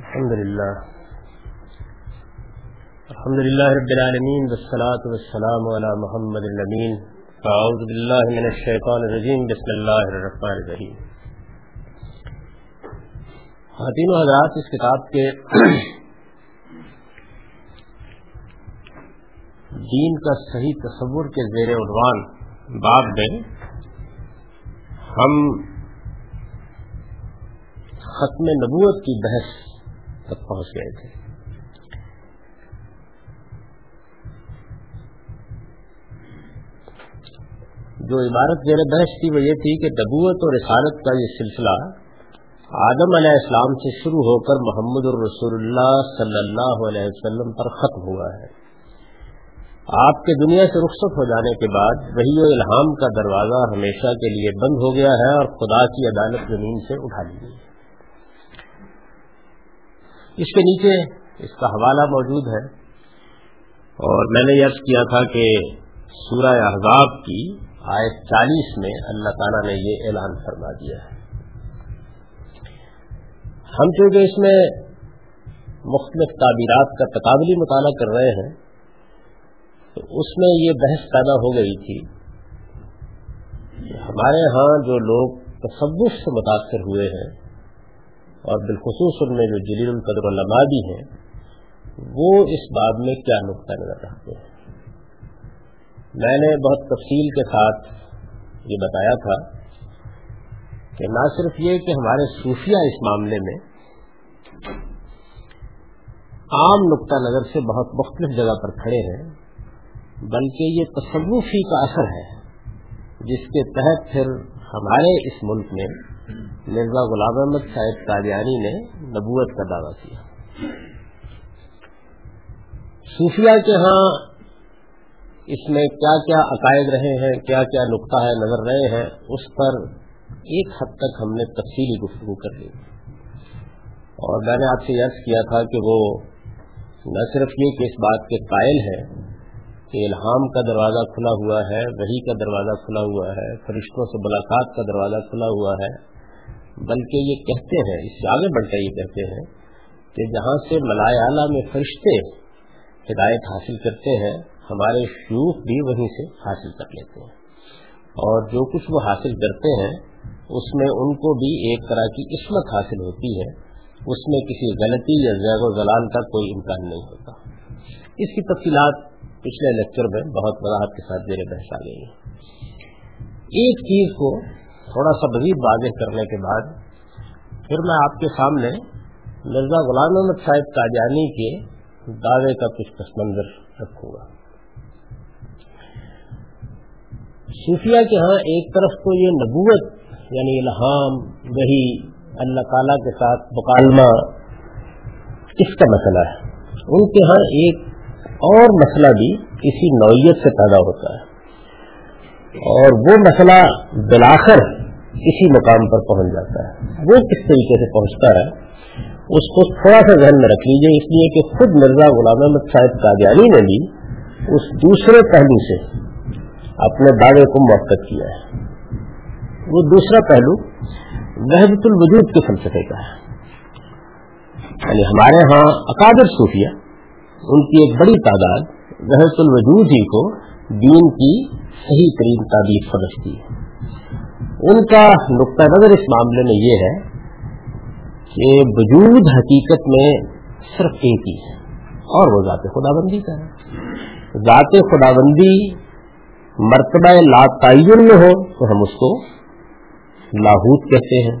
الحمد لله. الحمد لله رب العالمين، والصلاة والسلام على محمد الأمين. أعوذ بالله من الشيطان الرجيم. بسم الله الرحمن الرحيم. خواتین و حضرات اس کتاب کے دین کا صحیح تصور کے زیر عنوان باب میں ہم ختم نبوت کی بحث تک پہنچ گئے تھے۔ جو عبارت زیر بحث تھی وہ یہ تھی کہ نبوت اور رسالت کا یہ سلسلہ آدم علیہ السلام سے شروع ہو کر محمد الرسول اللہ صلی اللہ علیہ وسلم پر ختم ہوا ہے۔ آپ کے دنیا سے رخصت ہو جانے کے بعد وہی و الہام کا دروازہ ہمیشہ کے لیے بند ہو گیا ہے اور خدا کی عدالت زمین سے اٹھا لی گئی۔ اس کے نیچے اس کا حوالہ موجود ہے اور میں نے یس کیا تھا کہ سورہ احزاب کی آیت چالیس میں اللہ تعالیٰ نے یہ اعلان فرما دیا ہے۔ ہم چونکہ اس میں مختلف تعبیرات کا تقابلی مطالعہ کر رہے ہیں، تو اس میں یہ بحث پیدا ہو گئی تھی ہمارے ہاں جو لوگ تصوف سے متاثر ہوئے ہیں اور بالخصوص ان میں جو جلیل القدر علماء بھی ہیں، وہ اس بات میں کیا نقطۂ نظر رکھتے ہیں؟ میں نے بہت تفصیل کے ساتھ یہ بتایا تھا کہ نہ صرف یہ کہ ہمارے صوفیہ اس معاملے میں عام نقطہ نظر سے بہت مختلف جگہ پر کھڑے ہیں، بلکہ یہ تصوفی کا اثر ہے، جس کے تحت پھر ہمارے اس ملک میں مرزا غلام احمد صاحب قادیانی نے نبوت کا دعویٰ کیا۔ صوفیہ کے ہاں اس میں کیا کیا عقائد رہے ہیں، کیا کیا نقطہ ہے، نظر رہے ہیں، اس پر ایک حد تک ہم نے تفصیلی گفتگو کر لی۔ اور میں نے آپ سے یس کیا تھا کہ وہ نہ صرف یہ کہ اس بات کے قائل ہے کہ الہام کا دروازہ کھلا ہوا ہے وہی کا دروازہ کھلا ہوا ہے، فرشتوں سے ملاقات کا دروازہ کھلا ہوا ہے۔ بلکہ یہ کہتے ہیں، اس سے آگے بڑھ کر یہ کہتے ہیں کہ جہاں سے ملائالہ میں فرشتے ہدایت حاصل کرتے ہیں، ہمارے شیوخ بھی وہیں سے حاصل کر لیتے ہیں۔ اور جو کچھ وہ حاصل کرتے ہیں، اس میں ان کو بھی ایک طرح کی عصمت حاصل ہوتی ہے۔ اس میں کسی غلطی یا زیغ و زلال کا کوئی امکان نہیں ہوتا۔ اس کی تفصیلات پچھلے لیکچر میں بہت وضاحت کے ساتھ زیر بحث آ گئی ایک چیز کو تھوڑا سا مزید واضح کرنے کے بعد پھر میں آپ کے سامنے مرزا غلام احمد صاحب تاجانی کے دعوے کا کچھ پس منظر رکھوں گا۔ صوفیہ کے ہاں ایک طرف تو یہ نبوت یعنی الہام، وہی اللہ تعالی کے ساتھ مکالمہ، اس کا مسئلہ ہے۔ ان کے ہاں ایک اور مسئلہ بھی اسی نوعیت سے پیدا ہوتا ہے۔ اور وہ مسئلہ بلاخر اسی مقام پر پہنچ جاتا ہے۔ وہ کس طریقے سے پہنچتا ہے، اس کو تھوڑا سا ذہن میں رکھ لیجیے اس لیے کہ خود مرزا غلام احمد صاحب قادیانی نے بھی اس دوسرے پہلو سے اپنے دعوے کو موقع کیا ہے۔ وہ دوسرا پہلو وحدت الوجود کے فلسفے کا ہے۔ یعنی ہمارے ہاں اکادر صوفیہ ان کی ایک بڑی تعداد وحدت الوجود ہی کو دین کی صحیح ترین تعبیر سمجھتی ہے ان کا نقطۂ نظر اس معاملے میں یہ ہے کہ وجود حقیقت میں صرف ایک ہی ہے اور وہ ذات خدا بندی کا ہے۔ ذات خدا بندی مرتبہ لا تعین میں ہو تو ہم اس کو لاہوت کہتے ہیں۔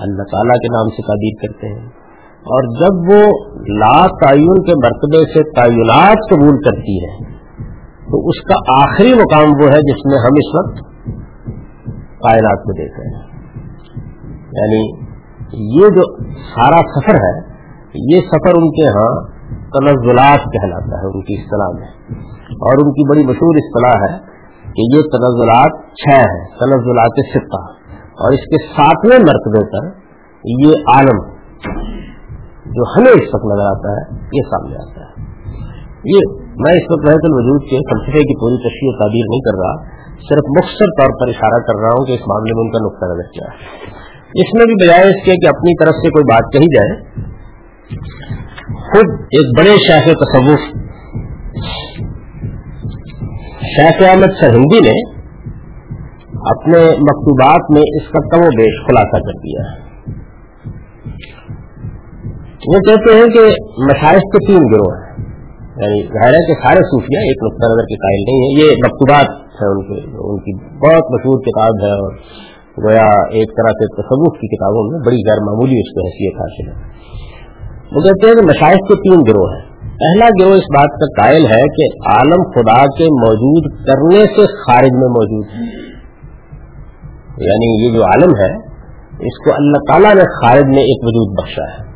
اللہ تعالیٰ کے نام سے تعبیر کرتے ہیں۔ اور جب وہ لا تعین کے مرتبے سے تعینات قبول کرتی ہے، تو اس کا آخری مقام وہ ہے جس میں ہم اس وقت کائنات میں دیکھ رہے ہیں۔ یعنی یہ جو سارا سفر ہے، یہ سفر ان کے ہاں تنزلات کہلاتا ہے، ان کی اصطلاح میں۔ اور ان کی بڑی مشہور اصطلاح ہے کہ یہ تنزلات چھ ہے تنزلات سطح اور اس کے ساتویں مرتبے پر یہ عالم جو ہمیں اس وقت نظر آتا ہے، یہ سامنے آتا ہے۔ یہ میں اس وقت رحت الوجود کے فلسفے کی پوری تشریح تعبیر نہیں کر رہا، صرف مختصر طور پر اشارہ کر رہا ہوں کہ اس معاملے میں ان کا نقطہ نظر کیا ہے۔ اس میں بھی بجائے اس کے کہ اپنی طرف سے کوئی بات کہی جائے، خود ایک بڑے شیخ تصوف، شیخ احمد سرہندی نے اپنے مکتوبات میں اس کا کم و بیش خلاصہ کر دیا ہے۔ وہ کہتے ہیں کہ مشاعر کے تین گروہ ہیں۔ یعنی ظاہر ہے کہ سارے صوفیہ ایک نقطہ نظر کے قائل نہیں ہیں۔ یہ مکتوبات ہیں ان کے، ان کی بہت مشہور کتاب ہے اور گویا ایک طرح سے تصوف کی کتابوں میں بڑی غیر معمولی اس کو حیثیت حاصل ہے۔ وہ کہتے ہیں کہ مشاہد کے تین گروہ ہیں۔ پہلا گروہ اس بات کا قائل ہے کہ عالم خدا کے موجود کرنے سے خارج میں موجود ہے۔ یعنی یہ جو عالم ہے، اس کو اللہ تعالیٰ نے خارج میں ایک وجود بخشا ہے۔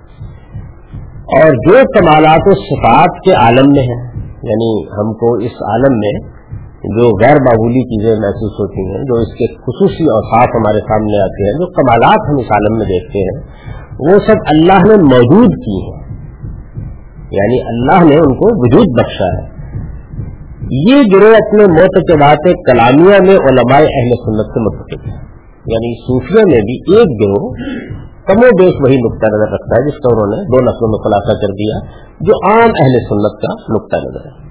اور جو کمالات و صفات کے عالم میں ہیں یعنی ہم کو اس عالم میں جو غیر معمولی چیزیں محسوس ہوتی ہیں، جو اس کے خصوصی اوساف ہمارے سامنے آتے ہیں، جو کمالات ہم اس عالم میں دیکھتے ہیں، وہ سب اللہ نے موجود کی ہیں۔ یعنی اللہ نے ان کو وجود بخشا ہے۔ یہ گروہ اپنے موت کے بات کلامیہ میں علماء اہل سنت سے متفق ہے یعنی صوفیہ میں بھی ایک گروہ کم و بیش وہی نقطہ نظر رکھتا ہے جس کا انہوں نے دو نسلوں میں خلاصہ کر دیا، جو عام اہل سنت کا نقطہ نظر ہے۔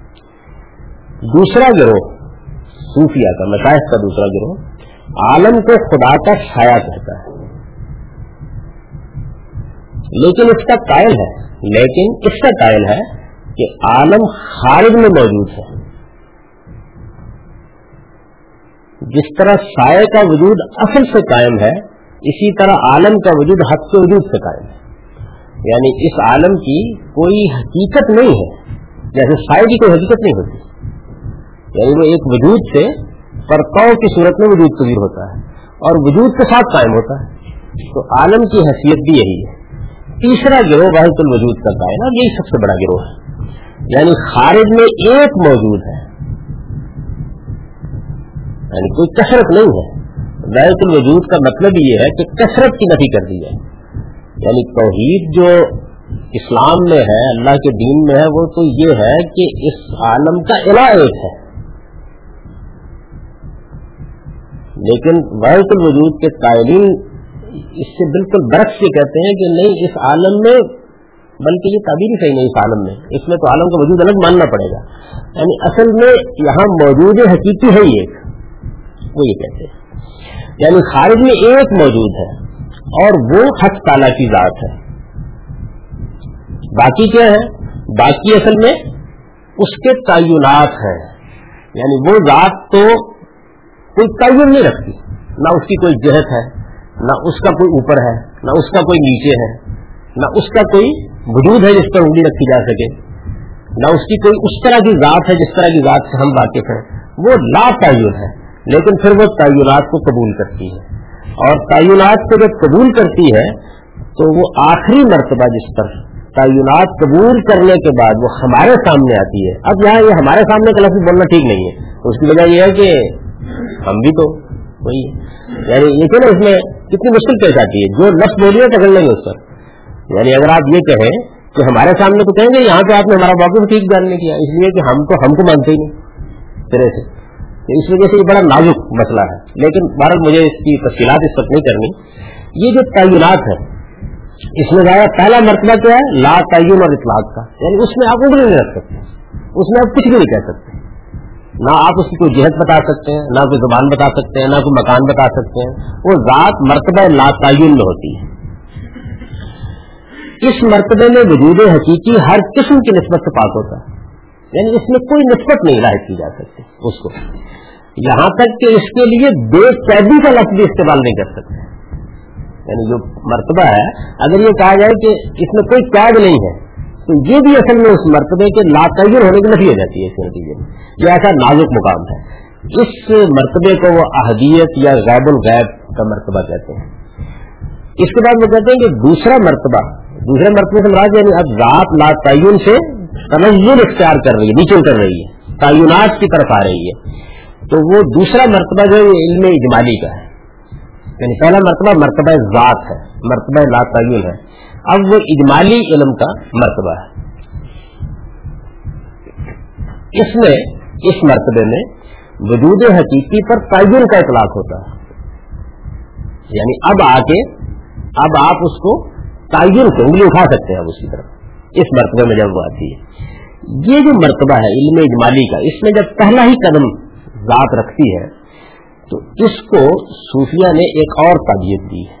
دوسرا گروہ، صوفیہ کا مشاہد کا دوسرا گروہ، عالم کو خدا کا چھایا کہتا ہے۔ لیکن اس کا قائل ہے، لیکن اس کا قائل ہے کہ عالم خارج میں موجود ہے۔ جس طرح سائے کا وجود اصل سے قائم ہے اسی طرح عالم کا وجود حد کے وجود سے قائم ہے۔ یعنی اس عالم کی کوئی حقیقت نہیں ہے، جیسے سائے کی کوئی حقیقت نہیں ہوتی۔ یعنی وہ ایک وجود سے پرتاؤ کی صورت میں وجود پذیر ہوتا ہے اور وجود کے ساتھ قائم ہوتا ہے۔ تو عالم کی حیثیت بھی یہی ہے۔ تیسرا گروہ واحد الوجود کا قائم ہے یہی سب سے بڑا گروہ ہے۔ یعنی خارج میں ایک موجود ہے۔ یعنی کوئی کثرت نہیں ہے۔ ذائق الوجود کا مطلب یہ ہے کہ کثرت کی نفی کر دی ہے یعنی توحید جو اسلام میں ہے، اللہ کے دین میں ہے، وہ تو یہ ہے کہ اس عالم کا الہ ایک ہے۔ لیکن وائق الوجود کے قائلین اس سے بالکل برعکس یہ کہتے ہیں کہ نہیں، اس عالم میں، بلکہ یہ تعبیر صحیح نہیں، اس عالم میں۔ اس میں تو عالم کا وجود الگ ماننا پڑے گا۔ یعنی اصل میں یہاں موجود حقیقی ہے ایک۔ وہ یہ کہتے ہیں۔ یعنی خارج میں ایک موجود ہے اور وہ حق تعالی کی ذات ہے۔ باقی کیا ہے؟ باقی اصل میں اس کے تعینات ہیں۔ یعنی وہ ذات تو کوئی تعین نہیں رکھتی۔ نہ اس کی کوئی جہت ہے، نہ اس کا کوئی اوپر ہے، نہ اس کا کوئی نیچے ہے، نہ اس کا کوئی وجود ہے جس پر انگلی رکھی جا سکے۔ نہ اس کی کوئی اس طرح کی ذات ہے جس طرح کی ذات سے ہم واقف ہیں۔ وہ لا تعین ہے۔ لیکن پھر وہ تعینات کو قبول کرتی ہے۔ اور تعینات کو جب قبول کرتی ہے، تو وہ آخری مرتبہ جس پر تعینات قبول کرنے کے بعد وہ ہمارے سامنے آتی ہے۔ اب یہاں یہ ہمارے سامنے کا لفظ بولنا ٹھیک نہیں ہے۔ اس کی وجہ یہ ہے کہ ہم بھی تو وہی یعنی یہ کہ نا اس میں کتنی مشکل پیش آتی ہے؟ جو لفظ بولیے پکڑ لیں گے اس پر۔ یعنی اگر آپ یہ کہیں کہ ہمارے سامنے تو کہیں گے، یہاں پہ آپ نے ہمارا واقف ٹھیک جاننے کیا، اس لیے کہ ہم تو ہم کو مانتے ہی نہیں۔ طرح سے اس وجہ سے یہ بڑا نازک مسئلہ ہے۔ لیکن بھارت مجھے اس کی تفصیلات اس وقت نہیں کرنی۔ یہ جو تعینات ہے اس میں زیادہ پہلا مرتبہ کیا ہے؟ لا تعین اور اطلاق کا۔ یعنی اس میں آپ انگلی نہیں رکھ سکتے۔ اس میں آپ کچھ بھی نہیں کہہ سکتے۔ نہ آپ اس کی کوئی جہت بتا سکتے ہیں، نہ کوئی زبان بتا سکتے ہیں، نہ کوئی مکان بتا سکتے ہیں۔ وہ ذات مرتبہ لا تعین میں ہوتی ہے۔ اس مرتبے میں وجود حقیقی ہر قسم کی نسبت سے پاک ہوتا ہے۔ یعنی اس میں کوئی نسبت نہیں لاحق کی جا سکتی اس کو۔ یہاں تک کہ اس کے لیے بے قیدی کا لفظ بھی استعمال نہیں کر سکتے۔ یعنی جو مرتبہ ہے، اگر یہ کہا جائے کہ اس میں کوئی قید نہیں ہے، تو یہ بھی اصل میں اس مرتبے کے لاطیر ہونے کی نفی ہو جاتی ہے اس نتیجے میں۔ یہ ایسا نازک مقام ہے۔ اس مرتبے کو وہ احدیت یا غیب الغیب کا مرتبہ کہتے ہیں۔ اس کے بعد وہ کہتے ہیں کہ دوسرا مرتبہ، دوسرے مرتبے سے مراد یعنی اب ذات لا تعین سے تنزل اختیار کر رہی ہے نیچے کر رہی ہے، تعینات کی طرف آ رہی ہے۔ تو وہ دوسرا مرتبہ جو ہے علم اجمالی کا ہے۔ یعنی پہلا مرتبہ مرتبہ ذات ہے، مرتبہ لا تعین ہے۔ اب وہ اجمالی علم کا مرتبہ ہے۔ اس میں، اس مرتبے میں وجود حقیقی پر تعین کا اطلاق ہوتا ہے۔ یعنی اب آ کے اب آپ اس کو تعین سے انگلی اٹھا سکتے ہیں اب اسی طرح اس مرتبے میں جب وہ آتی ہے۔ یہ جو مرتبہ ہے، علم اجمالی کا، اس میں جب پہلا ہی قدم ذات رکھتی ہے، تو اس کو صوفیہ نے ایک اور تعبیر دی۔ ہے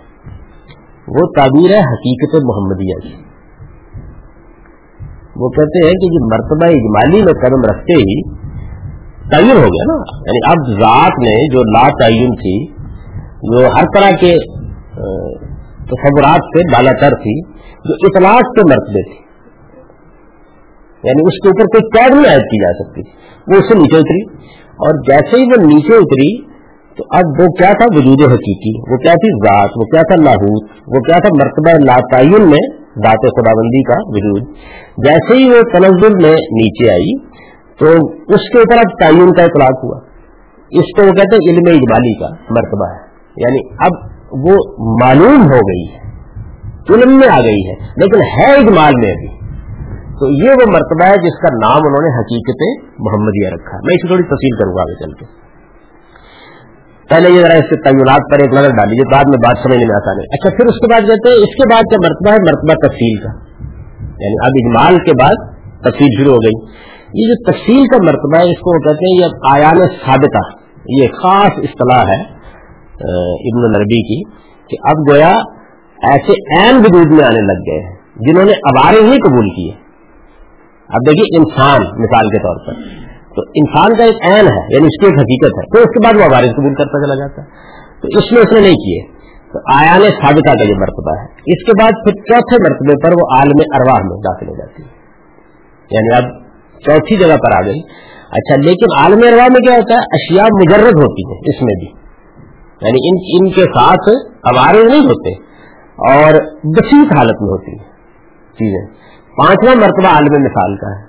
وہ تعبیر ہے حقیقت محمدیہ کی۔ وہ کہتے ہیں کہ جو مرتبہ اجمالی میں قدم رکھتے ہی تعین ہو گیا نا۔ یعنی اب ذات میں جو لا تعین تھی، جو ہر طرح کے تصورات سے بالا تر تھی، جو اطلاعات کے مرتبے تھی یعنی اس کے اوپر کوئی قید نہیں عائد کی جا سکتی، وہ اس سے نیچے اتری۔ اور جیسے ہی وہ نیچے اتری، تو اب وہ کیا تھا؟ وجود حقیقی۔ وہ کیا تھی؟ ذات۔ وہ کیا تھا؟ لاہوت۔ وہ کیا تھا؟ مرتبہ لا تعین میں ذات خدا بندی کا وجود۔ جیسے ہی وہ تنزل میں نیچے آئی، تو اس کے اوپر اب تعین کا اطلاق ہوا۔ اس کو وہ کہتے ہیں علم اقبالی کا مرتبہ ہے۔ یعنی اب وہ معلوم ہو گئی ہے، علم میں آ گئی ہے، لیکن ہے اجمال میں ابھی تو یہ وہ مرتبہ ہے جس کا نام انہوں نے حقیقت محمدیہ رکھا میں اسے تھوڑی تفصیل کروں گا آگے چل کے۔ پہلے یہ ذرا اس کے تعینات پر ایک نظر ڈالیجیے بعد میں بات سمجھنے میں آسان ہے۔ اچھا پھر اس کے بعد کہتے ہیں، اس کے بعد کیا مرتبہ ہے مرتبہ تفصیل کا۔ یعنی اب اجمال کے بعد تفصیل شروع ہو گئی۔ یہ جو تفصیل کا مرتبہ ہے، اس کو وہ کہتے ہیں یہ آیان ثابتہ۔ یہ خاص اصطلاح ہے ابن نربی کی، کہ اب گویا ایسے عین وجود میں آنے لگ گئے ہیں، جنہوں نے ابارے ہی قبول کیے۔ اب دیکھیے انسان، مثال کے طور پر۔ تو انسان کا ایک عین ہے یعنی اس کی ایک حقیقت ہے۔ تو اس کے بعد وہ ابارے قبول کرتا چلا جاتا ہے۔ تو اس میں اس نے نہیں کیے۔ تو آیان ثابتہ کا یہ مرتبہ ہے۔ اس کے بعد پھر چوتھے مرتبے پر وہ عالم ارواح میں داخل ہو جاتی ہے۔ یعنی اب چوتھی جگہ پر آ گئی۔ اچھا لیکن عالم ارواح میں کیا ہوتا ہے؟ اشیاء مجرد ہوتی ہیں اس میں بھی۔ یعنی ان ان کے ساتھ ہمارے نہیں ہوتے اور بسیط حالت میں ہوتی چیزیں۔ پانچواں مرتبہ عالم مثال کا ہے۔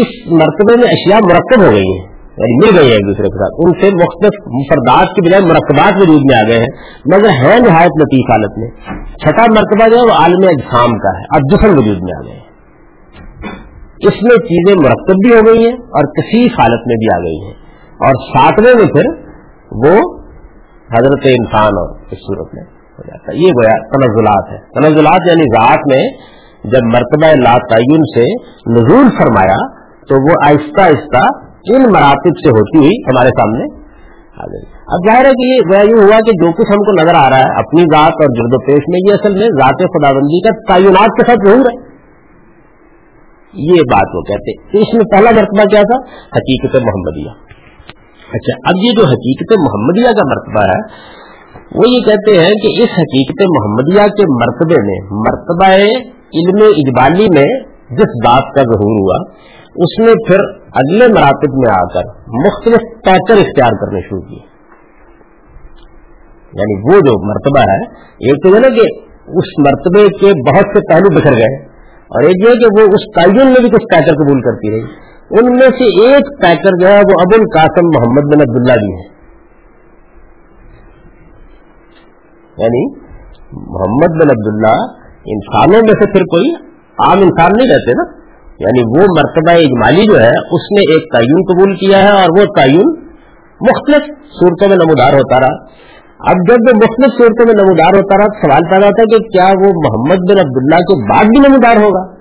اس مرتبے میں اشیاء مرکب ہو گئی ہیں یعنی مل گئی ہیں ایک دوسرے کے ساتھ۔ ان سے مختلف مفردات کے بجائے مرکبات وجود میں آ گئے ہیں۔ مگر ہے نہایت لطیف حالت میں۔ چھٹا مرتبہ جو ہے وہ عالم اجسام کا ہے اب جسم وجود میں آ گئے ہیں۔ اس میں چیزیں مرکب بھی ہو گئی ہیں اور کثیر حالت میں بھی آ گئی ہیں۔ اور ساتویں میں پھر وہ حضرت انسان اور اس صورت میں ہو جاتا ہے۔ یہ گویا تنزلات ہے۔ تنزلات یعنی ذات میں جب مرتبہ لا تعین سے نزول فرمایا تو وہ آہستہ آہستہ ان مراتب سے ہوتی ہوئی ہمارے سامنے اب ظاہر ہے کہ یہ یوں ہوا کہ جو کچھ ہم کو نظر آ رہا ہے اپنی ذات اور جرد و پیش میں یہ اصل میں ذات خدا بندی کا تعینات کے ساتھ ظہور ہے۔ یہ بات وہ کہتے اس میں پہلا مرتبہ کیا تھا؟ حقیقت محمدیہ۔ اچھا اب یہ جو حقیقت محمدیہ کا مرتبہ ہے، وہ یہ کہتے ہیں کہ اس حقیقت محمدیہ کے مرتبے میں مرتبہ علم اقبالی میں جس بات کا ظہور ہوا، اس نے پھر اگلے مراتب میں آ کر مختلف پیچر اختیار کرنے شروع کیے۔ یعنی وہ جو مرتبہ ہے، ایک تو ہے نا کہ اس مرتبے کے بہت سے پہلو بکھر گئے، اور ایک یہ کہ وہ اس تعین میں بھی کچھ پیچر قبول کرتی رہی۔ ان میں سے ایک پیکر جو ہے، وہ ابو القاسم محمد بن عبداللہ جی بھی ہے یعنی محمد بن عبداللہ انسانوں میں سے پھر کوئی عام انسان نہیں رہتے نا؟ یعنی وہ مرتبہ اجمالی جو ہے، اس نے ایک تعین قبول کیا ہے اور وہ تعین مختلف صورتوں میں نمودار ہوتا رہا۔ اب جب وہ مختلف صورتوں میں نمودار ہوتا رہا، سوال پیدا تھا کہ کیا وہ محمد بن عبداللہ کے بعد بھی نمودار ہوگا؟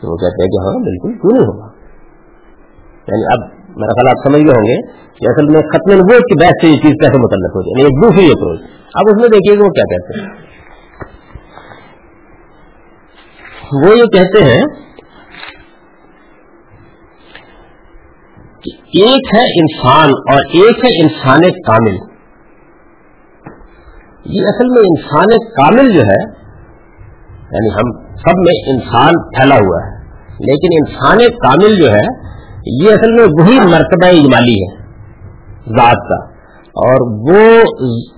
تو وہ کہتے ہیں کہ ہاں بالکل کیوں نہیں ہوگا؟ یعنی اب میرا خیال آپ سمجھ گئے ہوں گے کہ اصل میں ختم نبوت کی بحث سے یہ چیز کیسے متعلق ہو جائے یعنی ایک دوسری اپروچ۔ اب اس میں دیکھیے کہ وہ کیا کہتے ہیں۔ وہ یہ کہتے ہیں کہ ایک ہے انسان اور ایک ہے انسان کامل۔ یہ اصل میں انسان کامل جو ہے یعنی ہم سب میں انسان پھیلا ہوا ہے، لیکن انسان کامل جو ہے، یہ اصل میں وہی مرتبہ اجمالی ہے، ذات کا۔ اور وہ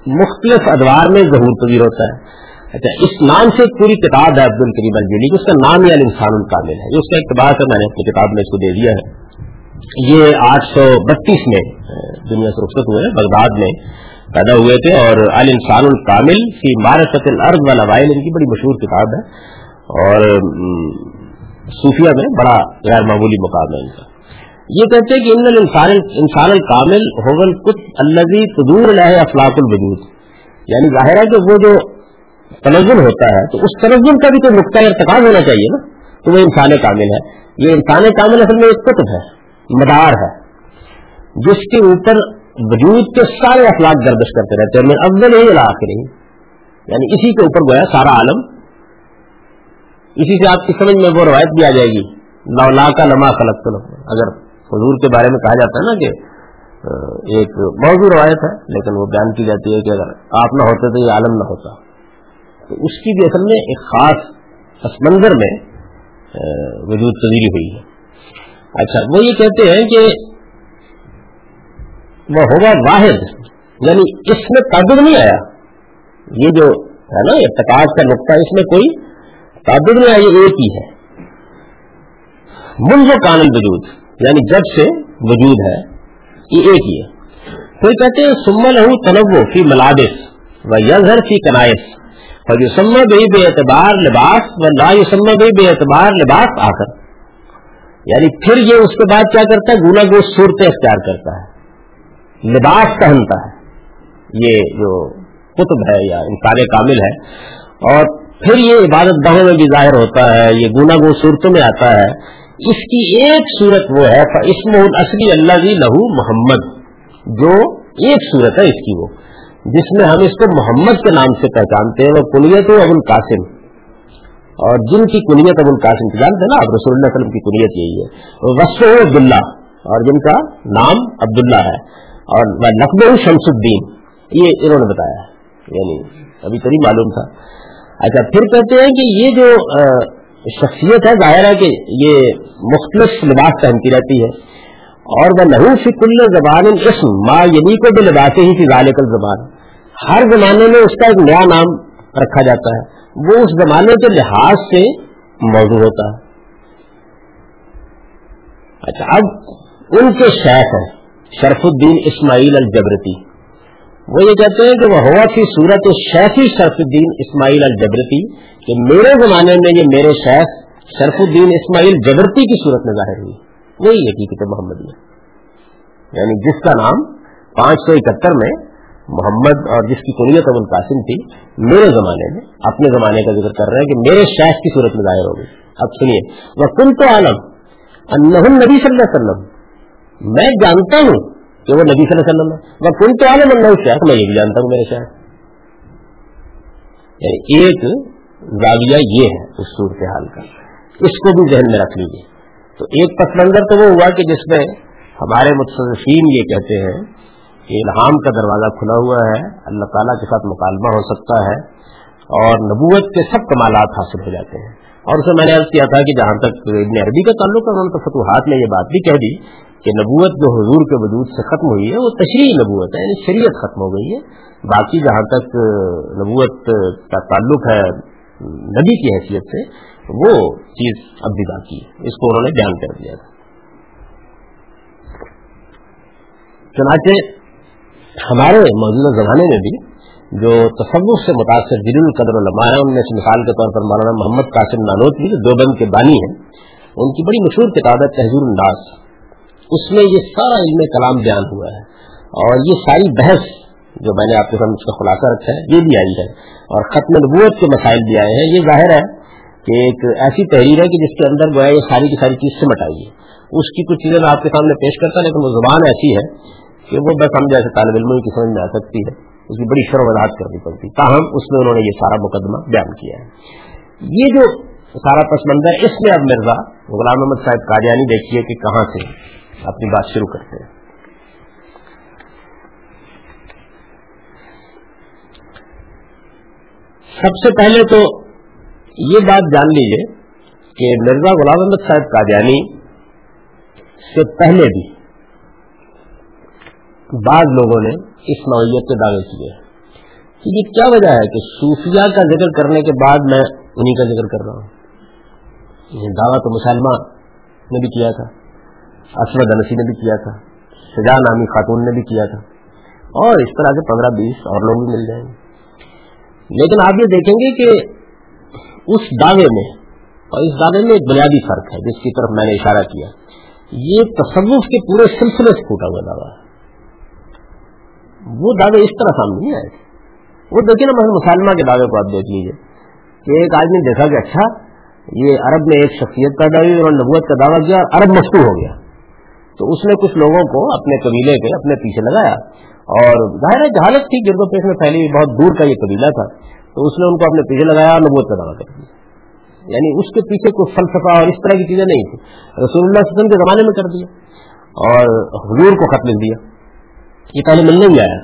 مختلف ادوار میں ظہور پذیر ہوتا ہے۔ اچھا اس نام سے پوری کتاب ہے عبد الکریم الجلی اس کا نام ہی الانسان الکامل ہے اس کا اقتباس ہے، میں نے اپنی کتاب میں اس کو دے دیا ہے۔ یہ آٹھ سو بتیس میں دنیا سے رخصت ہوئے، بغداد میں پیدا ہوئے تھے اور الانسان الکامل کی مارست الارض والا وائل ان کی بڑی مشہور کتاب ہے۔ اور صوفیہ میں بڑا غیر معمولی مقام ہے ان کا۔ یہ کہتے ہیں کہ ان انسان انسان الکامل ہوگل کچھ الزی تدور ہے افلاق الوجود یعنی ظاہر ہے کہ وہ جو تنزل ہوتا ہے، تو اس تنزل کا بھی کوئی نقطۂ ارتقاب ہونا چاہیے نا، تو وہ انسان کامل ہے۔ یہ انسان کامل اصل میں ایک قطب ہے، مدار ہے، جس کے اوپر وجود کے سارے اخلاق گردش کرتے رہتے ہیں اول ہی آخر یعنی اسی کے اوپر گویا سارا عالم۔ اسی سے آپ کی سمجھ میں وہ روایت بھی آ جائے گی لا کا لما خلق اگر حضور کے بارے میں کہا جاتا ہے نا کہ ایک موضوع روایت ہے، لیکن وہ بیان کی جاتی ہے کہ اگر آپ نہ ہوتے تو یہ عالم نہ ہوتا۔ تو اس کی بھی اصل میں ایک خاص پس منظر میں وجود تبدیلی ہوئی ہے۔ اچھا وہ یہ کہتے ہیں کہ وہ ہوگا واحد یعنی اس میں تعدد نہیں آیا۔ یہ جو ہے نا ارتقاط کا نقطہ، اس میں کوئی تعدد نہیں آیا یہ ایک ہی ہے۔ منذ کامل وجود یعنی جب سے وجود ہے، یہ ایک ہی ہے۔ پھر کہتے ہیں سمل ہوں تنوع فی ملابس و یزہر فی کنائس۔ اور یوسم بھی بے اعتبار لباس و لا یوسم بھی بے اعتبار لباس آ کر یعنی پھر یہ اس کے بعد کیا کرتا ہے؟ گنا گوشت صورتیں اختیار کرتا ہے۔ لباس پہنتا ہے۔ یہ جو قطب ہے یا انسان کامل ہے۔ اور پھر یہ عبادت گاہوں میں بھی ظاہر ہوتا ہے، یہ گنا گو صورتوں میں آتا ہے۔ اس کی ایک صورت وہ ہے اسم اصلی اللہ جی لہو محمد۔ جو ایک صورت ہے اس کی وہ۔ جس میں ہم اس کو محمد کے نام سے پہچانتے ہیں، وہ کنیت ابو القاسم۔ اور جن کی کنیت ابو القاسم جانتے ہیں نا اب رسول اللہ وسلم کی کنیت یہی ہے۔ وسف عبداللہ، اور جن کا نام عبداللہ ہے۔ اور نقب شمس الدین، یہ انہوں نے بتایا یعنی ابھی تری معلوم تھا۔ اچھا پھر کہتے ہیں کہ یہ جو شخصیت ہے، ظاہر ہے کہ یہ مختلف لباس پہنتی رہتی ہے۔ اور وہ لہو فی کل زبان اسم، ما یعنی کو بھی لباس ہی تھی ظال زبان ہر زمانے میں اس کا ایک نیا نام رکھا جاتا ہے۔ وہ اس زمانے کے لحاظ سے موضوع ہوتا ہے۔ اچھا اب ان کے شیخ ہیں شرف الدین اسماعیل الجبرتی۔ وہ یہ کہتے ہیں کہ وہ ہوا تھی صورت شیخی شرف الدین اسماعیل الجبرتی کہ میرے زمانے میں یہ میرے شیخ شرف الدین اسماعیل جبرتی کی صورت میں ظاہر ہوئی۔ وہی حقیقت محمد یعنی جس کا نام پانچ سو اکہتر میں محمد اور جس کی کنیت ابو القاسم تھی، میرے زمانے میں، اپنے زمانے کا ذکر کر رہے ہیں کہ میرے شیخ کی صورت میں ظاہر ہو گئی اب سنیے۔ وہ کن تو عالم نبی صلی اللہ علیہ وسلم۔ میں جانتا ہوں کہ وہ نبی صلی اللہ علیہ وسلم ہے۔ کن تو عالم اللہ شیخ میں یہ بھی جانتا ہوں میرے شیخ۔ یعنی ایک زاویہ یہ ہے اس صورت حال کا۔ اس کو بھی ذہن میں رکھ لیجیے تو ایک پس منظر تو وہ ہوا کہ جس میں ہمارے متصفین یہ کہتے ہیں الہام کا دروازہ کھلا ہوا ہے۔ اللہ تعالیٰ کے ساتھ مکالمہ ہو سکتا ہے اور نبوت کے سب کمالات حاصل ہو جاتے ہیں۔ اور اسے میں نے عرض کیا تھا کہ جہاں تک ابن عربی کا تعلق ہے، انہوں نے فتوحات میں یہ بات بھی کہہ دی کہ نبوت جو حضور کے وجود سے ختم ہوئی ہے، وہ تشریح نبوت ہے یعنی شریعت ختم ہو گئی ہے۔ باقی جہاں تک نبوت کا تعلق ہے نبی کی حیثیت سے، وہ چیز اب بھی باقی ہے۔ اس کو انہوں نے بیان کر دیا تھا۔ چنانچہ ہمارے موجودہ زمانے میں بھی جو تصور سے متاثر دل القدر علماء ہیں، ان میں سے مثال کے طور پر مولانا محمد قاسم نانوتوی جو دو بند کے بانی ہیں، ان کی بڑی مشہور کتاب ہے تحزور انداز اس میں یہ سارا علم کلام بیان ہوا ہے۔ اور یہ ساری بحث جو میں نے آپ کے سامنے اس کا خلاصہ رکھا ہے، یہ بھی آئی ہے۔ اور ختم نبوت کے مسائل بھی آئے ہیں۔ یہ ظاہر ہے کہ ایک ایسی تحریر ہے کہ جس کے اندر گویا یہ ساری کی ساری چیز سمٹ آئی ہے۔ اس کی کچھ چیزیں میں آپ کے سامنے پیش کرتا لیکن وہ زبان ایسی ہے کہ وہ بس ہم جیسے طالب علموں کی سمجھ میں آ سکتی ہے، اس کی بڑی شر وضاحت کرنی پڑتی۔ تاہم، اس میں انہوں نے یہ سارا مقدمہ بیان کیا ہے۔ یہ جو سارا پس منظر اس میں اب مرزا غلام محمد صاحب قادیانی دیکھیے کہ کہاں سے اپنی بات شروع کرتے ہیں۔ سب سے پہلے تو یہ بات جان لیجیے کہ مرزا غلام احمد صاحب قادیانی سے پہلے بھی بعض لوگوں نے اس نوعیت کے دعوے کیے یہ کیا وجہ ہے کہ صوفیہ کا ذکر کرنے کے بعد میں انہیں کا ذکر کر رہا ہوں؟ یہ دعویٰ تو مسلمہ نے بھی کیا تھا اسمد انسی نے بھی کیا تھا، سجا نامی خاتون نے بھی کیا تھا۔ اور اس طرح سے پندرہ بیس اور لوگ بھی مل جائیں۔ گے لیکن آپ یہ دیکھیں گے کہ اس دعوے میں اور اس دعوے میں ایک بنیادی فرق ہے، جس کی طرف میں نے اشارہ کیا۔ یہ تصوف کے پورے سلسلے سے پھوٹا ہوا دعویٰ ہے۔ وہ دعوے اس طرح سامنے نہیں آئے۔ وہ دیکھیے نا مسلمہ کے دعوے کو آپ دیکھ لیجیے کہ ایک آدمی دیکھا کہ اچھا یہ عرب میں ایک شخصیت پیدا ہوئی اور نبوت کا دعویٰ کیا عرب مشکور ہو گیا۔ تو اس نے کچھ لوگوں کو اپنے قبیلے کے اپنے پیچھے لگایا۔ اور ظاہر ہے جہالت تھی گرد و پیش میں پھیلی بہت دور کا یہ قبیلہ تھا۔ تو اس نے ان کو اپنے پیچھے لگایا اور نبوت کا دعویٰ کر دیا۔ یعنی اس کے پیچھے کوئی فلسفہ اور اس طرح کی چیزیں نہیں تھی رسول اللہ وسلم کے زمانے میں کر دیا اور حضور کو خط لکھ دیا۔ یہ پہلے ملنے ہی آیا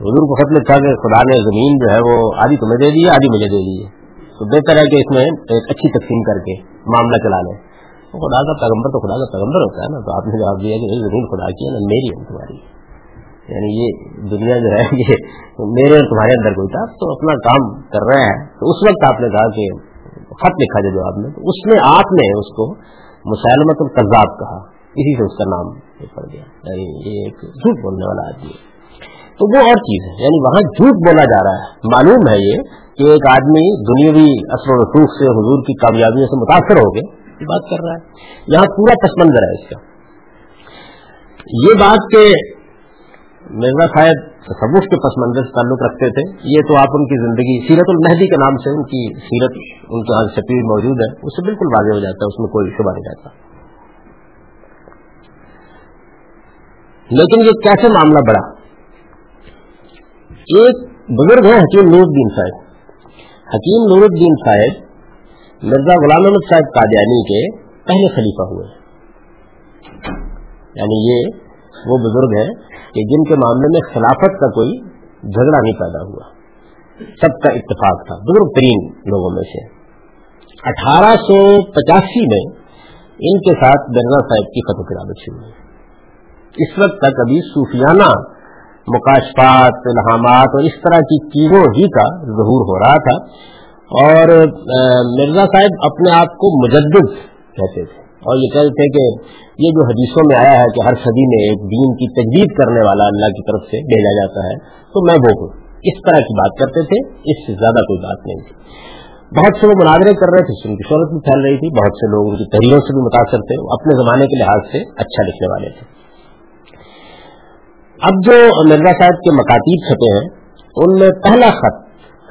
حضور کو خط لکھا کہ خدا نے زمین جو ہے وہ آدھی تمہیں دے دی آدھی مجھے دے دی تو بہتر ہے کہ اس میں ایک اچھی تقسیم کر کے معاملہ چلا لیں۔ خدا کا پیغمبر تو خدا کا پیغمبر ہوتا ہے نا، تو آپ نے جواب دیا کہ زمین خدا کی ہے نا میری ہے، تمہاری۔ یعنی یہ دنیا جو ہے، یہ میرے اور تمہارے اندر کوئی تھا تو اپنا کام کر رہے ہیں۔ تو اس وقت آپ نے کہا کہ خط لکھا جائے جواب میں، تو اس میں آپ نے اس کو مسلمت القذاب کہا۔ اسی سے اس کا نام پڑ گیا۔ یعنی یہ ایک جھوٹ بولنے والا آدمی تو وہ اور چیز ہے یعنی وہاں جھوٹ بولا جا رہا ہے۔ معلوم ہے یہ کہ ایک آدمی دنیاوی اثر و رسوخ سے حضور کی کامیابیوں سے متاثر ہو گئے بات کر رہا ہے۔ یہاں پورا پس منظر ہے اس کا۔ یہ بات کہ مرزا صاحب تصوف کے پس منظر سے تعلق رکھتے تھے، یہ تو آپ ان کی زندگی سیرت المہدی کے نام سے، ان کی سیرت ان کے ہاتھ شپیر موجود ہے، اس سے بالکل واضح ہو جاتا ہے، اس میں کوئی شبہ نہیں رہتا۔ لیکن یہ کیسے معاملہ بڑا؟ ایک بزرگ ہیں حکیم نور الدین صاحب۔ حکیم نور الدین صاحب مرزا غلام احمد صاحب قادیانی کے پہلے خلیفہ ہوئے۔ یعنی یہ وہ بزرگ ہیں کہ جن کے معاملے میں خلافت کا کوئی جھگڑا نہیں پیدا ہوا۔ سب کا اتفاق تھا۔ بزرگ ترین لوگوں میں سے۔ اٹھارہ سو پچاسی میں ان کے ساتھ مرزا صاحب کی فتح کتابت ہوئی اس وقت تک ابھی صوفیانہ مکاشفات الحامات اور اس طرح کی چیزوں ہی کا ظہور ہو رہا تھا اور مرزا صاحب اپنے آپ کو مجدد کہتے تھے اور یہ کہتے تھے کہ یہ جو حدیثوں میں آیا ہے کہ ہر صدی میں ایک دین کی تجدید کرنے والا اللہ کی طرف سے بھیجا جاتا ہے، تو میں وہ ہوں۔ اس طرح کی بات کرتے تھے، اس سے زیادہ کوئی بات نہیں تھی۔ بہت سے وہ مناظرے کر رہے تھے ان کی شہرت بھی پھیل رہی تھی۔ بہت سے لوگ ان کی تحریروں سے بھی متاثر تھے اپنے زمانے کے لحاظ سے اچھا لکھنے والے تھے۔ اب جو مرزا صاحب کے مکاتیب چھپے ہیں، ان میں پہلا خط،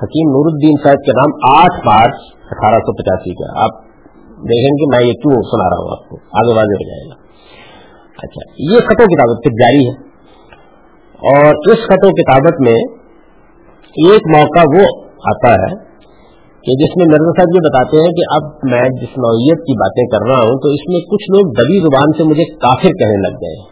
حکیم نور الدین صاحب کے نام آٹھ مارچ اٹھارہ سو پچاسی کا آپ دیکھیں گے، میں یہ کیوں سنا رہا ہوں آپ کو؟ آگے واضح ہو جائے گا۔ اچھا یہ خط و کتابت پھر جاری ہے۔ اور اس خط و کتابت میں ایک موقع وہ آتا ہے کہ جس میں مرزا صاحب یہ بتاتے ہیں کہ اب میں جس نوعیت کی باتیں کر رہا ہوں تو اس میں کچھ لوگ دبی زبان سے مجھے کافر کہنے لگ گئے ہیں۔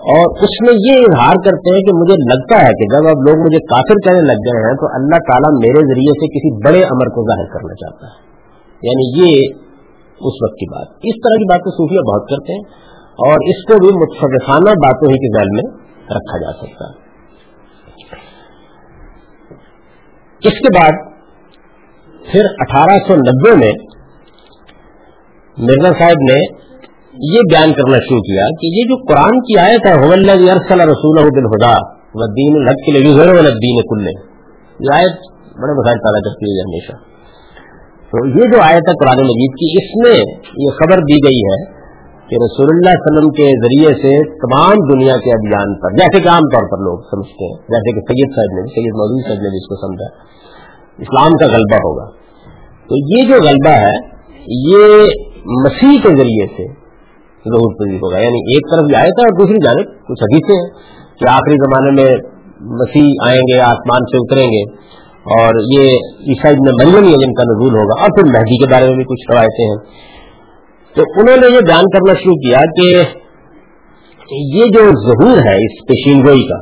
اور اس میں یہ اظہار کرتے ہیں کہ مجھے لگتا ہے کہ جب اب لوگ مجھے کافر کہنے لگ گئے ہیں تو اللہ تعالیٰ میرے ذریعے سے کسی بڑے امر کو ظاہر کرنا چاہتا ہے۔ یعنی یہ اس وقت کی بات۔ اس طرح کی باتیں صوفیہ بہت کرتے ہیں اور اس کو بھی متفقانہ باتوں ہی کے ذہن میں رکھا جا سکتا ہے۔ اس کے بعد پھر اٹھارہ سو نبے میں مرزا صاحب نے یہ بیان کرنا شروع کیا کہ یہ جو قرآن کی آیت ہے رسول بالخدا و دین الحق کے لیے دین کل یہ آیت بڑے مسائل پیدا کرتی ہے ہمیشہ۔ تو یہ جو آیت ہے قرآن مجید کی، اس میں یہ خبر دی گئی ہے کہ رسول اللہ علیہ وسلم کے ذریعے سے تمام دنیا کے ابھیان پر، جیسے کہ عام طور پر لوگ سمجھتے ہیں، جیسے کہ سید صاحب نے سید مودود صاحب نے جس کو سمجھا۔ اسلام کا غلبہ ہوگا۔ تو یہ جو غلبہ ہے، یہ مسیح کے ذریعے سے ظہور پذیر ہوگا۔ یعنی ایک طرف یہ آئے تھا اور دوسری جانب کچھ حدیثیں ہیں کہ آخری زمانے میں مسیح آئیں گے، آسمان سے اتریں گے اور یہ عیسائی میں مریم ہے جن کا نزول ہوگا اور پھر مہدی کے بارے میں بھی کچھ روایتیں ہیں۔ تو انہوں نے یہ بیان کرنا شروع کیا کہ یہ جو ظہور ہے اس پیشین گوئی کا،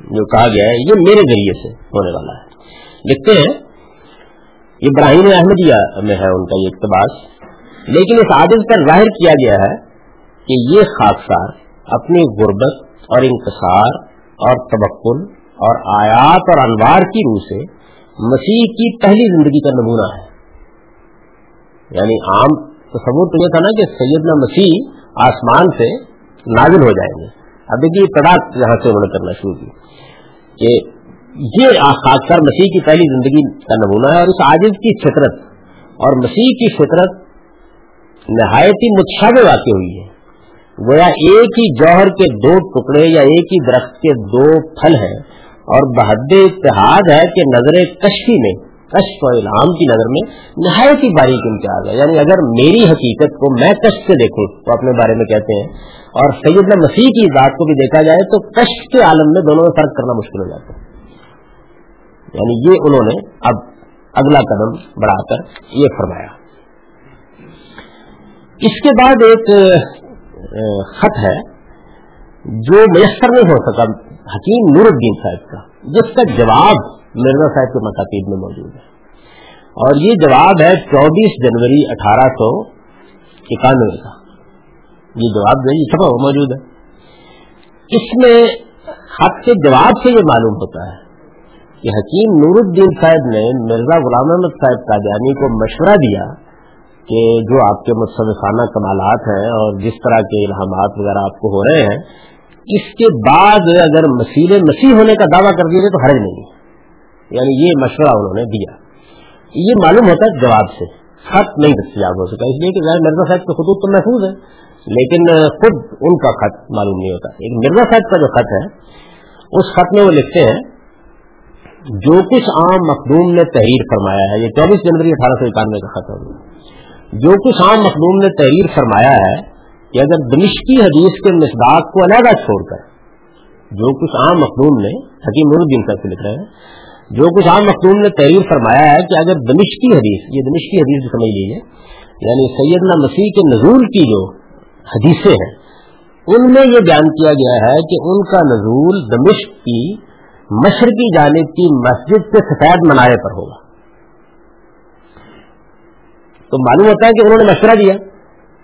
جو کہا گیا ہے، یہ میرے ذریعے سے ہونے والا ہے۔ لکھتے ہیں ابراہیم احمدیہ میں ہے ان کا یہ اقتباس، لیکن اس عادت پر ظاہر کیا گیا ہے کہ یہ خاصار اپنی غربت اور انتصار اور تبکل اور آیات اور انوار کی روح سے مسیح کی پہلی زندگی کا نمونہ ہے۔ یعنی عام تصور تو یہ تھا نا کہ سیدنا مسیح آسمان سے نازل ہو جائیں گے۔ اب دیکھیے تعداد یہاں سے انہوں نے کرنا شروع کی کہ یہ خاص مسیح کی پہلی زندگی کا نمونہ ہے اور اس عاجز کی فطرت اور مسیح کی فطرت نہایت ہی متشابہ واقع ہوئی ہے۔ گویا ایک ہی جوہر کے دو ٹکڑے یا ایک ہی درخت کے دو پھل ہیں اور بحد اتحاد ہے کہ نظر کشفی میں کشف و الہام کی نظر میں نہایت ہی باریک امتیاز ہے۔ یعنی اگر میری حقیقت کو میں کشف سے دیکھوں تو اپنے بارے میں کہتے ہیں۔ اور سیدنا مسیح کی ذات کو بھی دیکھا جائے تو کشف کے عالم میں دونوں میں فرق کرنا مشکل ہو جاتا ہے۔ یعنی یہ انہوں نے اب اگلا قدم بڑھا کر یہ فرمایا۔ اس کے بعد ایک خط ہے جو میسر نہیں ہو سکا، حکیم نور الدین صاحب کا، جس کا جواب مرزا صاحب کے مکاتیب میں موجود ہے۔ اور یہ جواب ہے چوبیس جنوری اٹھارہ سو اکانوے کا۔ یہ جواب جو ہے سب موجود ہے۔ اس میں خط کے جواب سے یہ معلوم ہوتا ہے کہ حکیم نور الدین صاحب نے مرزا غلام احمد صاحب قادیانی کو مشورہ دیا کہ جو آپ کے متصوفانہ کمالات ہیں اور جس طرح کے الہامات وغیرہ آپ کو ہو رہے ہیں، اس کے بعد اگر مسیل مسیح ہونے کا دعویٰ کر دیے تو حرج نہیں یعنی یہ مشورہ انہوں نے دیا۔ یہ معلوم ہوتا ہے جواب سے۔ خط نہیں دستیاب ہو سکا اس لیے کہ مرزا صاحب کے خطوط تو محفوظ ہے لیکن خود ان کا خط معلوم نہیں ہوتا۔ ایک مرزا صاحب کا جو خط ہے، اس خط میں وہ لکھتے ہیں، جو کچھ عام مخدوم نے تحریر فرمایا ہے، یہ چوبیس جنوری اٹھارہ سو اکانوے کا خط ہے۔ جو کچھ عام مخدوم نے تحریر فرمایا ہے کہ اگر دمشقی حدیث کے مصداق کو علیحدہ چھوڑ کر جو کچھ عام مخدوم نے حکیم الدین صاحب سے لکھ رہے ہیں، جو کچھ عام مخدوم نے تحریر فرمایا ہے کہ اگر دمشقی حدیث، یہ دمشقی حدیث سمجھ لیجیے یعنی سیدنا مسیح کے نزول کی جو حدیثیں ہیں، ان میں یہ بیان کیا گیا ہے کہ ان کا نزول دمشق کی مشرقی جانب کی مسجد سے سفید منائے پر ہوگا۔ تو معلوم ہوتا ہے کہ انہوں نے مشورہ دیا۔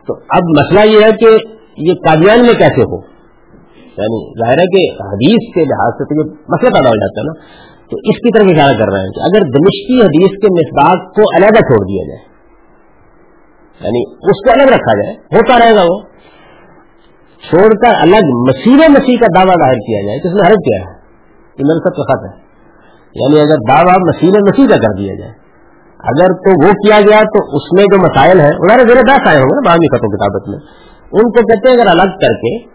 تو اب مسئلہ یہ ہے کہ یہ قادیان میں کیسے ہو؟ یعنی ظاہر ہے کہ حدیث کے لحاظ سے تو یہ مسئلہ پیدا ہو جاتا ہے نا۔ تو اس کی طرف اشارہ کر رہے ہیں کہ اگر دمشقی حدیث کے مصداق کو علیحدہ چھوڑ دیا جائے یعنی اس کو الگ رکھا جائے، ہوتا رہے گا وہ۔ چھوڑ کر الگ مسیح مسیح کا دعویٰ ظاہر کیا جائے تو اس میں حرف کیا ہے؟ یہ میرے سب کا خط ہے۔ یعنی اگر دعویٰ مسیح مسیح کا کر دیا جائے اگر تو وہ کیا گیا تو اس میں جو مسائل ہیں انہوں نے دس آئے ہوں گے بعضی ختم کتابت میں۔ ان کو کہتے ہیں اگر الگ کر کے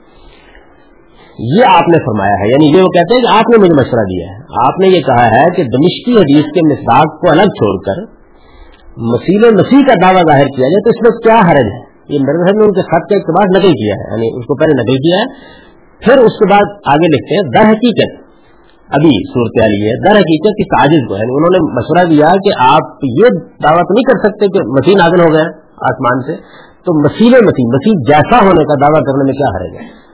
یہ آپ نے فرمایا ہے یعنی یہ وہ کہتے ہیں کہ آپ نے مجھے مشورہ دیا ہے۔ آپ نے یہ کہا ہے کہ دمشقی حدیث کے مسداق کو الگ چھوڑ کر مسیل و مسیح کا دعویٰ ظاہر کیا جائے تو اس میں کیا حرج ہے؟ یہ مرد نے ان کے خط کا اقتباس نقل کیا ہے یعنی اس کو پہلے نقل کیا ہے، پھر اس کے بعد آگے لکھتے ہیں در حقیقت۔ ابھی صورت یہ ہے۔ در حقیقت اس عاجز کو یعنی انہوں نے مشورہ دیا کہ آپ یہ دعوت نہیں کر سکتے کہ مسیح نازل ہو گئے آسمان سے۔ تو مسیح مسیح مسیح جیسا ہونے کا دعویٰ کرنے میں کیا حرج ہے؟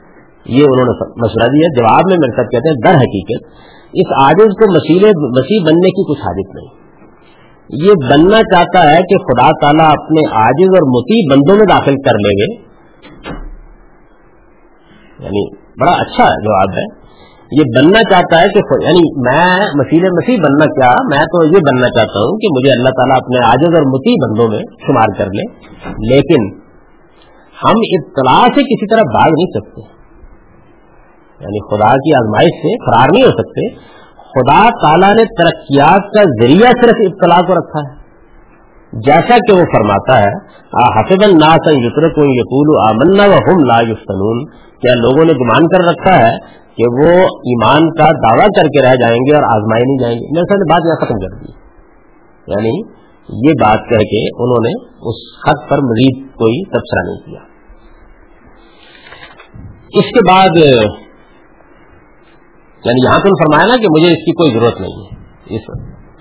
یہ انہوں نے مشورہ دیا۔ جواب میں میرے ساتھ کہتے ہیں در حقیقت، اس عاجز کو مسیح مسیح بننے کی کچھ حاجت نہیں۔ یہ بننا چاہتا ہے کہ خدا تعالیٰ اپنے عاجز اور متی بندوں میں داخل کر لیں گے۔ یعنی بڑا اچھا جواب ہے۔ یہ بننا چاہتا ہے کہ یعنی میں مسیل مسیح بننا کیا، میں تو یہ بننا چاہتا ہوں کہ مجھے اللہ تعالیٰ اپنے عاجز اور متی بندوں میں شمار کر لے۔ لیکن ہم اطلاع سے کسی طرح بھاگ نہیں سکتے۔ یعنی خدا کی آزمائش سے فرار نہیں ہو سکتے۔ خدا تعالیٰ نے ترقیات کا ذریعہ صرف اطلاع کو رکھا ہے۔ جیسا کہ وہ فرماتا ہے حسب الناس یترکو یقول آمنا و لا یفتنون۔ کیا لوگوں نے گمان کر رکھا ہے کہ وہ ایمان کا دعویٰ کر کے رہ جائیں گے اور آزمائے نہیں جائیں گے میرے ساتھ بات یہاں ختم کر دی۔ یعنی یہ بات کہہ کے انہوں نے اس خط پر مزید کوئی تبصرہ نہیں کیا۔ اس کے بعد یعنی یہاں تو فرمایا نا کہ مجھے اس کی کوئی ضرورت نہیں ہے۔ اس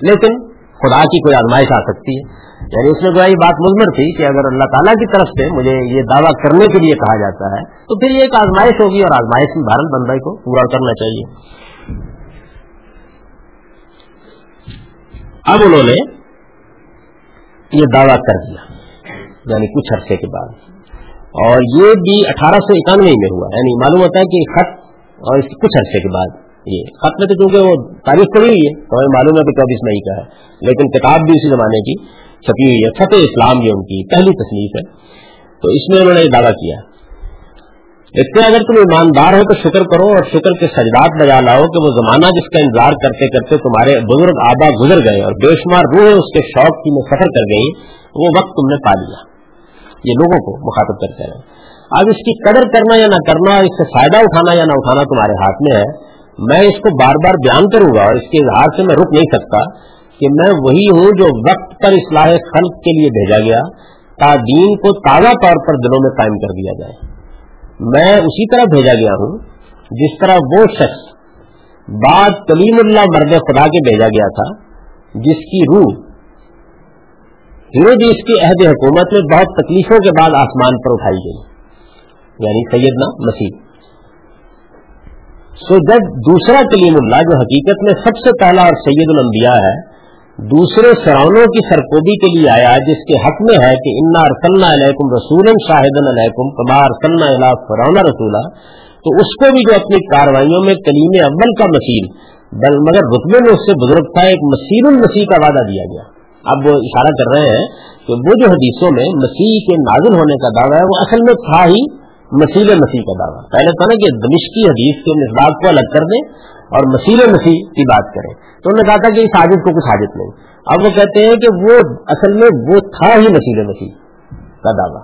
لیکن خدا کی کوئی آزمائش آ سکتی ہے۔ یعنی اس میں جو یہ بات مضمر تھی کہ اگر اللہ تعالیٰ کی طرف سے مجھے یہ دعویٰ کرنے کے لیے کہا جاتا ہے، تو پھر یہ ایک آزمائش ہوگی اور آزمائش میں بھارت بندائی کو پورا کرنا چاہیے۔ اب انہوں نے یہ دعویٰ کر دیا یعنی کچھ عرصے کے بعد۔ اور یہ بھی اٹھارہ سو اکانوے میں ہوا یعنی معلوم ہوتا ہے کہ خط اور اس کچھ عرصے کے بعد۔ جی۔ یہ خط میں تو چونکہ وہ تاریخ پڑی ہوئی ہے، تو ہمیں معلوم ہے کہ چوبیس مئی کا ہے۔ لیکن کتاب بھی اسی زمانے کی چھپی ہوئی ہے، فتح اسلام بھی ان کی پہلی تصنیف ہے۔ تو اس میں انہوں نے دعویٰ کیا۔ اس سے اگر تم ایماندار ہو تو شکر کرو اور شکر کے سجدات لگا لاؤ کہ وہ زمانہ جس کا انتظار کرتے کرتے تمہارے بزرگ آبا گزر گئے اور بے شمار روح اس کے شوق کی میں سفر کر گئی وہ وقت تم نے پا لیا۔ یہ لوگوں کو مخاطب کرتے رہے۔ اب اس کی قدر کرنا یا نہ کرنا، اس سے فائدہ اٹھانا یا نہ اٹھانا تمہارے ہاتھ میں ہے۔ میں اس کو بار بار بیان کروں گا اور اس کے اظہار سے میں رک نہیں سکتا کہ میں وہی ہوں جو وقت پر اصلاح خلق کے لیے بھیجا گیا تا دین کو تازہ طور پر دلوں میں قائم کر دیا جائے۔ میں اسی طرح بھیجا گیا ہوں جس طرح وہ شخص بعد کلیم اللہ مرد خدا کے بھیجا گیا تھا، جس کی روح اس کی عہد حکومت میں بہت تکلیفوں کے بعد آسمان پر اٹھائی گئی یعنی سیدنا مسیح۔ سو جب دوسرا کلیم اللہ جو حقیقت میں سب سے پہلا اور سید الانبیاء ہے، دوسرے سرونوں کی سرکوبی کے لیے آیا جس کے حق میں ہے کہ انا ارسلنا علیکم رسول شاہد علیکم کما ارسلنا علیہ فرونا رسولہ تو اس کو بھی جو اپنی کاروائیوں میں کلیم اول کا مسیل مگر رتبے میں اس سے بزرگ تھا، ایک مسیر المسیح کا وعدہ دیا گیا۔ اب وہ اشارہ کر رہے ہیں کہ وہ جو حدیثوں میں مسیح کے نازل ہونے کا دعویٰ ہے، وہ اصل میں تھا ہی مسیل مسیح کا دعویٰ۔ پہلے تھا نا کہ دمشقی حدیث کے مزاق کو الگ کر دیں اور مسیل مسیح کی بات کریں۔ تو انہوں نے کہا تھا کہ اس حاجت کو کچھ حاجت نہیں۔ اب وہ کہتے ہیں کہ وہ اصل میں وہ تھا ہی مسیل مسیح کا دعویٰ۔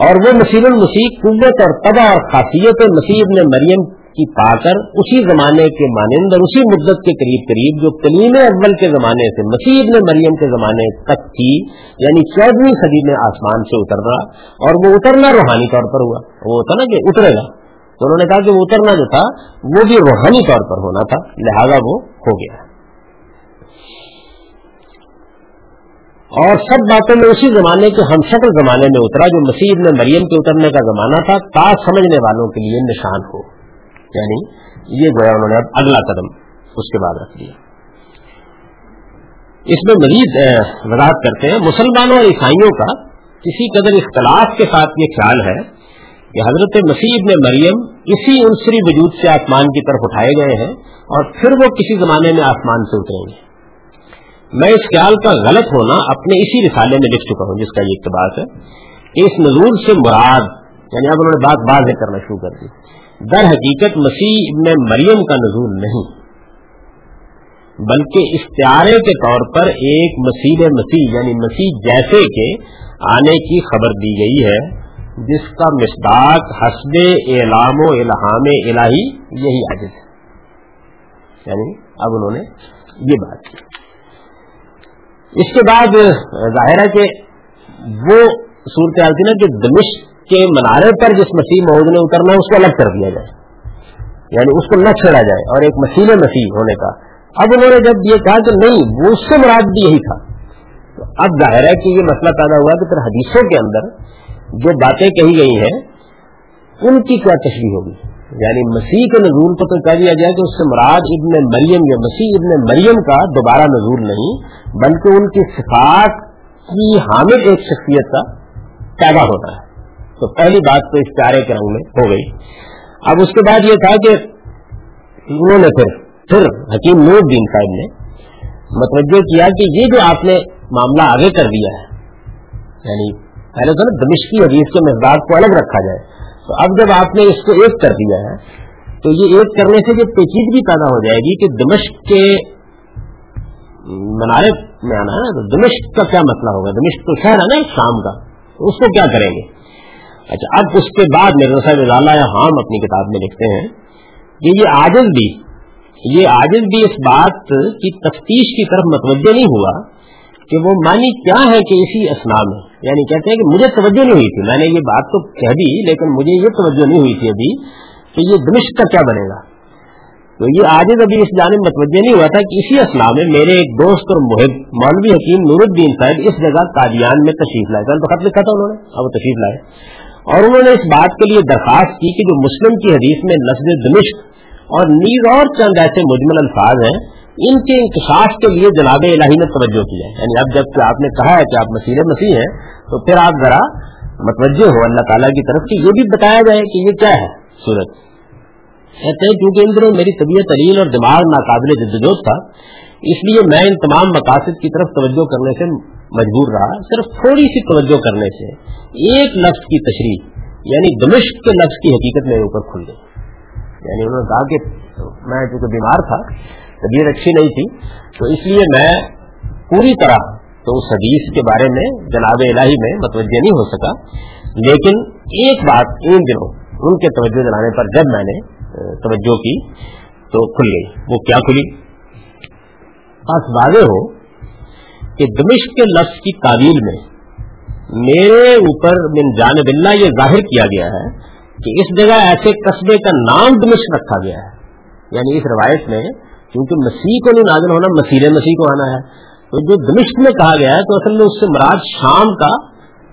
اور وہ مسیل المسیح قوت اور تباہ اور خاصیت مسیح ابن مریم کی پا کر اسی زمانے کے مانند اور اسی مدت کے قریب قریب جو کلیم اول کے زمانے سے مسیح ابن مریم کے زمانے تک تھی یعنی چودہویں صدی میں آسمان سے اترنا اور وہ اترنا روحانی طور پر ہوا۔ وہ ہوتا نا کہ اترے گا۔ تو انہوں نے کہا کہ وہ اترنا جو تھا، وہ بھی روحانی طور پر ہونا تھا، لہذا وہ ہو گیا۔ اور سب باتوں میں اسی زمانے کے ہم شکل زمانے میں اترا جو مسیح ابن مریم کے اترنے کا زمانہ تھا تاج سمجھنے والوں کے لیے نشان ہو۔ یعنی یہ گویا انہوں نے اب اگلا قدم اس کے بعد رکھ دیا۔ اس میں مزید وضاحت کرتے ہیں، مسلمانوں اور عیسائیوں کا کسی قدر اختلاف کے ساتھ یہ خیال ہے کہ حضرت مسیح ابن مریم اسی عنصری وجود سے آسمان کی طرف اٹھائے گئے ہیں اور پھر وہ کسی زمانے میں آسمان سے اتریں گے۔ میں اس خیال کا غلط ہونا اپنے اسی رسالے میں لکھ چکا ہوں، جس کا یہ اقتباس ہے کہ اس نظور سے مراد یعنی اب انہوں نے بات واضح کرنا شروع کر دی، در حقیقت مسیح ابن مریم کا نزول نہیں، بلکہ استعارے کے طور پر ایک مسیح مسیح یعنی مسیح جیسے کے آنے کی خبر دی گئی ہے، جس کا مصداق حسب اعلام و الہام الہی یہی عادت ہے۔ یعنی اب انہوں نے یہ بات کی۔ اس کے بعد ظاہر ہے کہ وہ صورتحال تھی نا کہ دمشق کے منارے پر جس مسیح مہود نے اترنا ہے اس کو الگ کر دیا جائے۔ یعنی اس کو نہ چھڑا جائے اور ایک مسیح مسیح ہونے کا۔ اب انہوں نے جب یہ کہا کہ نہیں، وہ اس سے مراد بھی یہی تھا۔ تو اب ظاہر ہے کہ یہ مسئلہ پیدا ہوا کہ پھر حدیثوں کے اندر جو باتیں کہی گئی ہیں، ان کی کیا تشریح ہوگی؟ یعنی مسیح کے نظور کو تو کہہ دیا جائے کہ اس سے مراد ابن مریم یا مسیح ابن مریم کا دوبارہ نظور نہیں، بلکہ ان کی صفات کی حامل ایک شخصیت کا پیدا ہوتا ہے۔ تو پہلی بات تو اس پیارے کے رنگ میں ہو گئی۔ اب اس کے بعد یہ تھا کہ انہوں نے پھر پھر حکیم نور الدین صاحب نے متوجہ کیا کہ یہ جو آپ نے معاملہ آگے کر دیا ہے یعنی پہلے تو نا دمشقی حدیث کے مزداد کو الگ رکھا جائے۔ تو اب جب آپ نے اس کو ایک کر دیا ہے، تو یہ ایک کرنے سے یہ پیچیدگی پیدا ہو جائے گی کہ دمشق کے منارے میں آنا ہے، تو دمشق کا کیا مسئلہ ہوگا؟ دمشق تو شہر ہے نا شام کا۔ اس کو کیا کریں گے؟ اچھا اب اس کے بعد میرے صاحب ہم اپنی کتاب میں لکھتے ہیں کہ یہ عاجز بھی، یہ عاجز بھی اس بات کی تفتیش کی طرف متوجہ نہیں ہوا کہ وہ معنی کیا ہے کہ اسی اسنا میں۔ یعنی کہتے ہیں کہ مجھے توجہ نہیں ہوئی تھی۔ میں نے یہ بات تو کہہ دی، لیکن مجھے یہ توجہ نہیں ہوئی تھی ابھی کہ یہ دمشق کا کیا بنے گا۔ تو یہ آج ابھی اس جانب متوجہ نہیں ہوا تھا کہ اسی اسلام میں میرے ایک دوست اور محب مولوی حکیم نور الدین صاحب اس جگہ قادیان میں تشریف لائے تو خط لکھا تھا انہوں نے، اب وہ تشریف لائے۔ اور انہوں نے اس بات کے لیے درخواست کی کہ جو مسلم کی حدیث میں لفظ دمشق اور نیز اور چند ایسے مجمل الفاظ ہیں ان کے انکشاف کے لیے جناب الہی نے توجہ کی ہے۔ یعنی اب جبکہ آپ نے کہا ہے کہ آپ مسیح مسیح ہیں، تو پھر آپ ذرا متوجہ ہو اللہ تعالیٰ کی طرف سے یہ بھی بتایا جائے کہ یہ کیا ہے سورت کہتے ہیں کیونکہ ان دنوں میری طبیعت علیل اور دماغ ناقابل جدوجہد تھا، اس لیے میں ان تمام مقاصد کی طرف توجہ کرنے سے مجبور رہا، صرف تھوڑی سی توجہ کرنے سے۔ ایک لفظ کی تشریح یعنی دمشق کے لفظ کی حقیقت میرے اوپر کھل گئی۔ یعنی انہوں نے کہا کہ میں چونکہ بیمار تھا طبیعت اچھی نہیں تھی، تو اس لیے میں پوری طرح تو اس حدیث کے بارے میں، جناب الہی میں متوجہ نہیں ہو سکا۔ لیکن ایک بات ان دنوں، ان کے توجہ دلانے پر جب میں نے توجہ کی تو کھل گئی۔ وہ کیا کھلی؟ بس واضح ہو کہ دمشق کے لفظ کی تعویل میں میرے اوپر من جانب اللہ یہ ظاہر کیا گیا ہے کہ اس جگہ ایسے قصبے کا نام دمشق رکھا گیا ہے۔ یعنی اس روایت میں کیونکہ مسیح کو نہیں نازل ہونا، مسیح مسیح کو آنا ہے۔ تو جو دمشق میں کہا گیا ہے تو اصل میں اس سے مراد شام کا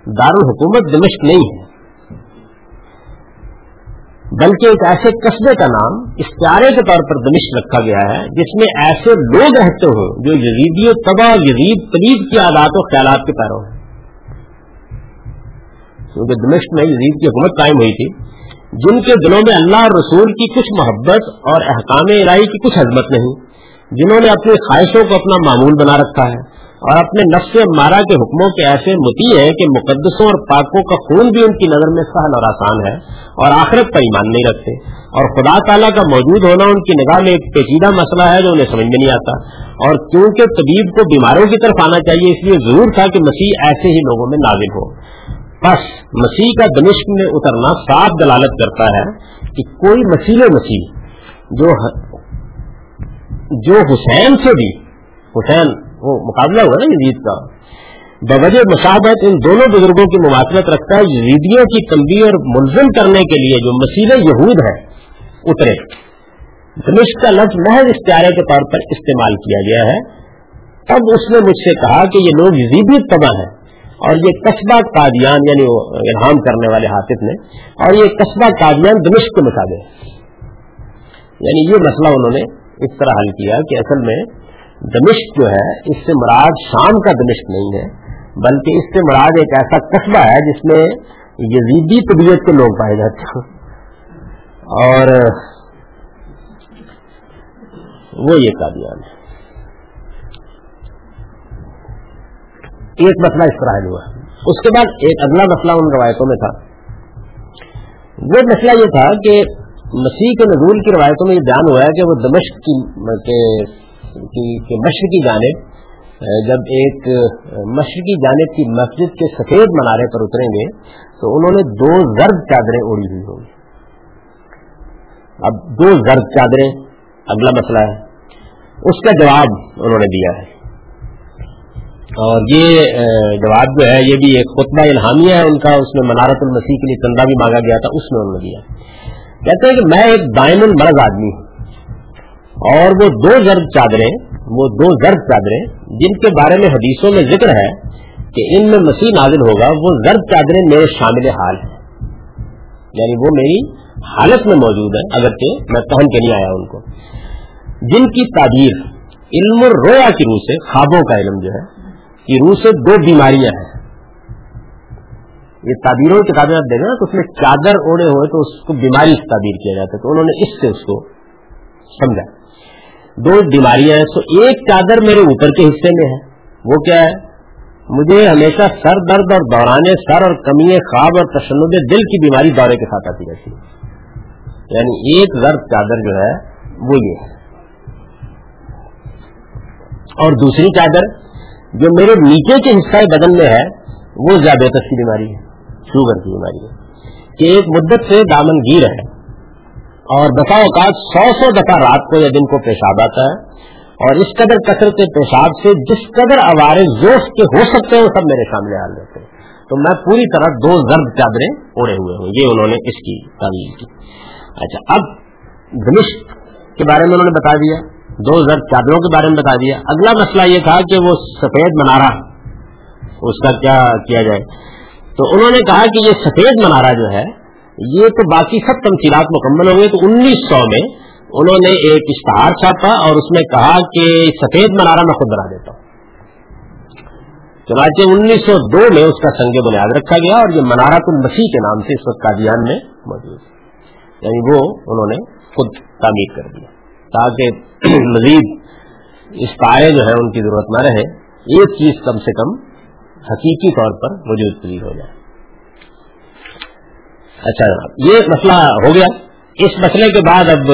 دارالحکومت دمشق نہیں ہے۔ بلکہ ایک ایسے قصبے کا نام اشتہارے کے طور پر دمشق رکھا گیا ہے، جس میں ایسے لوگ رہتے ہوں جو یزیدی و تباہ، یزید پلیب کی عادات و خیالات کے پیرو ہیں۔ کیونکہ دمشق میں یزید کی حکومت قائم ہوئی تھی۔ جن کے دلوں میں اللہ اور رسول کی کچھ محبت اور احکام الہی کی کچھ عظمت نہیں، جنہوں نے اپنی خواہشوں کو اپنا معمول بنا رکھا ہے اور اپنے نفس مارا کے حکموں کے ایسے متی ہیں کہ مقدسوں اور پاکوں کا خون بھی ان کی نظر میں سہل اور آسان ہے اور آخرت پر ایمان نہیں رکھتے۔ اور خدا تعالیٰ کا موجود ہونا ان کی نگاہ میں ایک پیچیدہ مسئلہ ہے جو انہیں سمجھ میں نہیں آتا۔ اور کیونکہ طبیب کو بیماروں کی طرف آنا چاہیے، اس لیے ضرور تھا کہ مسیح ایسے ہی لوگوں میں نازل ہو۔ بس مسیح کا دمشق میں اترنا صاف دلالت کرتا ہے کہ کوئی مسیح مسیح جو جو حسین سے بھی حسین، وہ مقابلہ ہوا نا یزید کا۔ بوجہ مشابت ان دونوں بزرگوں کی مماثلت رکھتا ہے، یزیدیوں کی تنبیہ اور ملزم کرنے کے لیے جو مسیح یہود ہے اترے۔ دمشق کا لفظ محض اشتہارے کے طور پر استعمال کیا گیا ہے۔ اب اس نے مجھ سے کہا کہ یہ لوگ یزیدی تباہ ہیں۔ اور یہ قصبہ قادیان یعنی وہ کرنے والے حاطف نے، اور یہ قصبہ قادیان دمشق کے مطابق یعنی یہ مسئلہ انہوں نے اس طرح حل کیا کہ اصل میں دمشق جو ہے، اس سے مراد شام کا دمشق نہیں ہے، بلکہ اس سے مراد ایک ایسا قصبہ ہے جس میں یزیدی طبیعت کے لوگ پائے جاتے ہیں۔ اور وہ یہ قادیان ہے۔ ایک مسئلہ اس طرح ہوا۔ اس کے بعد ایک اگلا مسئلہ ان روایتوں میں تھا۔ وہ مسئلہ یہ تھا کہ مسیح کے نزول کی روایتوں میں یہ بیان ہوا ہے کہ وہ دمشق کی مشرقی جانب جب ایک مشرقی جانب کی مسجد کے سفید منارے پر اتریں گے، تو انہوں نے دو زرد چادریں اڑی ہوئی ہوں۔ گی اب دو زرد چادریں، اگلا مسئلہ ہے۔ اس کا جواب انہوں نے دیا ہے۔ اور یہ جواب جو ہے، یہ بھی ایک خطبہ الحامیہ ہے، ان کا اس میں منارت المسیح کے لیے چندہ بھی مانگا گیا تھا، اس میں انہوں نے دیا۔ کہتے ہیں کہ میں ایک دائم المرض آدمی ہوں، اور وہ دو زرد چادریں، وہ دو زرد چادریں، جن کے بارے میں حدیثوں میں ذکر ہے کہ ان میں مسیح نازل ہوگا، وہ زرد چادریں میرے شامل حال ہیں۔ یعنی وہ میری حالت میں موجود ہے اگرچہ میں پہن کے نہیں آیا ان کو۔ جن کی تعبیر، علم رویا کی روح سے، خوابوں کا علم جو ہے کی روح سے دو بیماریاں ہیں۔ یہ تعبیروں کی کتابیں آپ دیکھیں تو اس میں چادر اوڑے ہوئے تو اس کو بیماری سے تعبیر کیا جاتا ہے، تو انہوں نے اس سے اس کو سمجھا۔ دو بیماریاں ہیں، تو ایک چادر میرے اوپر کے حصے میں ہے۔ وہ کیا ہے؟ مجھے ہمیشہ سر درد اور دورانے سر اور کمی خواب اور تشنب دل کی بیماری دورے کے ساتھ آتی رہتی ہے یعنی ایک زرد چادر جو ہے، وہ یہ ہے۔ اور دوسری چادر جو میرے نیچے کے حصہ بدن میں ہے، وہ ذیابیطس کی بیماری ہے، شوگر کی بیماری ہے۔ کہ ایک مدت سے دامن گیر ہے اور دفاع اوقات سو سو دفعہ رات کو یا دن کو پیشاب آتا ہے اور اس قدر کثرت پیشاب سے جس قدر اوارے زوش کے ہو سکتے ہیں، وہ سب میرے سامنے حال رہتے ہیں تو میں پوری طرح دو زرد چادریں اوڑے ہوئے ہوں۔ یہ انہوں نے اس کی تعویل کی۔ اچھا اب دمشق کے بارے میں انہوں نے بتا دیا۔ دو زرد چادروں کے بارے میں بتا دیا۔ اگلا مسئلہ یہ تھا کہ وہ سفید منارا اس کا کیا کیا جائے۔ تو انہوں نے کہا کہ یہ سفید منارا جو ہے، یہ تو باقی سب تمثیلات مکمل ہو گئے تو انیس سو میں انہوں نے ایک اشتہار چھاپا اور اس میں کہا کہ سفید منارا میں خود بنا دیتا ہوں۔ چنانچہ انیس سو دو میں اس کا سنگ بنیاد رکھا گیا اور یہ منارا المسیح کے نام سے اس وقت قادیان میں موجود یعنی وہ انہوں نے خود تعمیر کر دیا۔ تاکہ مزید اشتہاریں جو ہے ان کی ضرورت نہ رہے، ایک چیز کم سے کم حقیقی طور پر وجود پوری ہو جائے۔ اچھا جناب، یہ مسئلہ ہو گیا۔ اس مسئلے کے بعد اب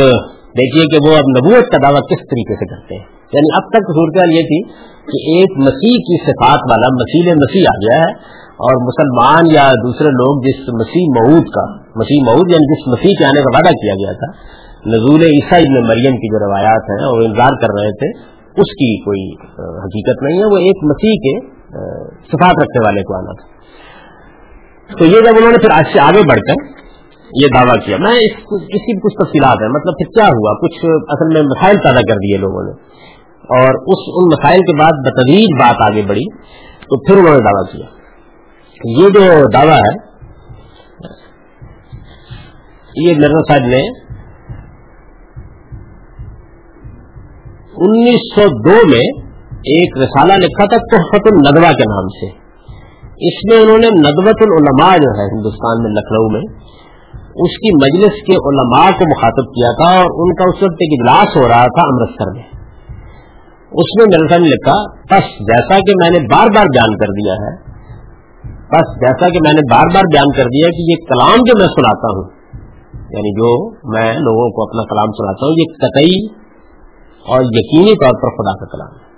دیکھیے کہ وہ اب نبوت کا دعویٰ کس طریقے سے کرتے ہیں۔ یعنی اب تک صورتحال یہ تھی کہ ایک مسیح کی صفات والا مسیح مسیح آ گیا ہے اور مسلمان یا دوسرے لوگ جس مسیح مود کا، مسیح مود یعنی جس مسیح کے آنے کا وعدہ کیا گیا تھا نزول عیسیٰ ابن مریم کی جو روایات ہیں اور انتظار کر رہے تھے، اس کی کوئی حقیقت نہیں ہے۔ وہ ایک مسیح کے صفات رکھنے والے کو آنا تھا۔ تو یہ جب انہوں نے پھر آج سے آگے بڑھ کر یہ دعویٰ کیا، میں اس کی کچھ تفصیلات ہیں۔ مطلب پھر کیا ہوا؟ کچھ اصل میں مسائل پیدا کر دیے لوگوں نے۔ اور اس، ان مسائل کے بعد بتدریج بات آگے بڑھی، تو پھر انہوں نے دعویٰ کیا۔ یہ جو دعویٰ ہے، یہ مرزا صاحب نے انیس سو دو میں ایک رسالہ لکھا تھا تحفت الندوا کے نام سے۔ اس میں انہوں نے ندوت العلماء جو ہے ہندوستان میں لکھنؤ میں، اس کی مجلس کے علماء کو مخاطب کیا تھا اور ان کا اس وقت ایک اجلاس ہو رہا تھا امرتسر میں۔ اس میں میرے نے لکھا، بس جیسا کہ میں نے بار بار بیان کر دیا ہے، بس جیسا کہ میں نے بار بار بیان کر دیا کہ یہ کلام جو میں سناتا ہوں یعنی جو میں لوگوں کو اپنا کلام سناتا ہوں، یہ قطعی اور یقینی طور پر خدا کا کلام ہے۔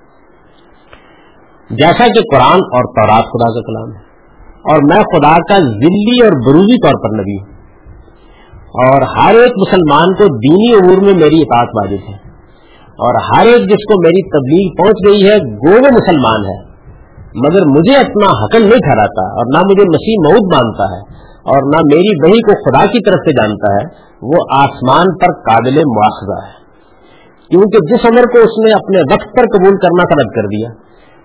جیسا کہ قرآن اور تورات خدا کا کلام ہے۔ اور میں خدا کا ذلی اور بروزی طور پر نبی ہوں۔ اور ہر ایک مسلمان کو دینی امور میں میری اطاعت واجب ہے۔ اور ہر ایک جس کو میری تبلیغ پہنچ گئی ہے، وہ مسلمان ہے۔ مگر مجھے اپنا حقل نہیں ٹھہراتا اور نہ مجھے مسیح مود مانتا ہے اور نہ میری بہی کو خدا کی طرف سے جانتا ہے، وہ آسمان پر قابل مواخذہ ہے۔ کیونکہ جس عمر کو اس نے اپنے وقت پر قبول کرنا طلب کر دیا۔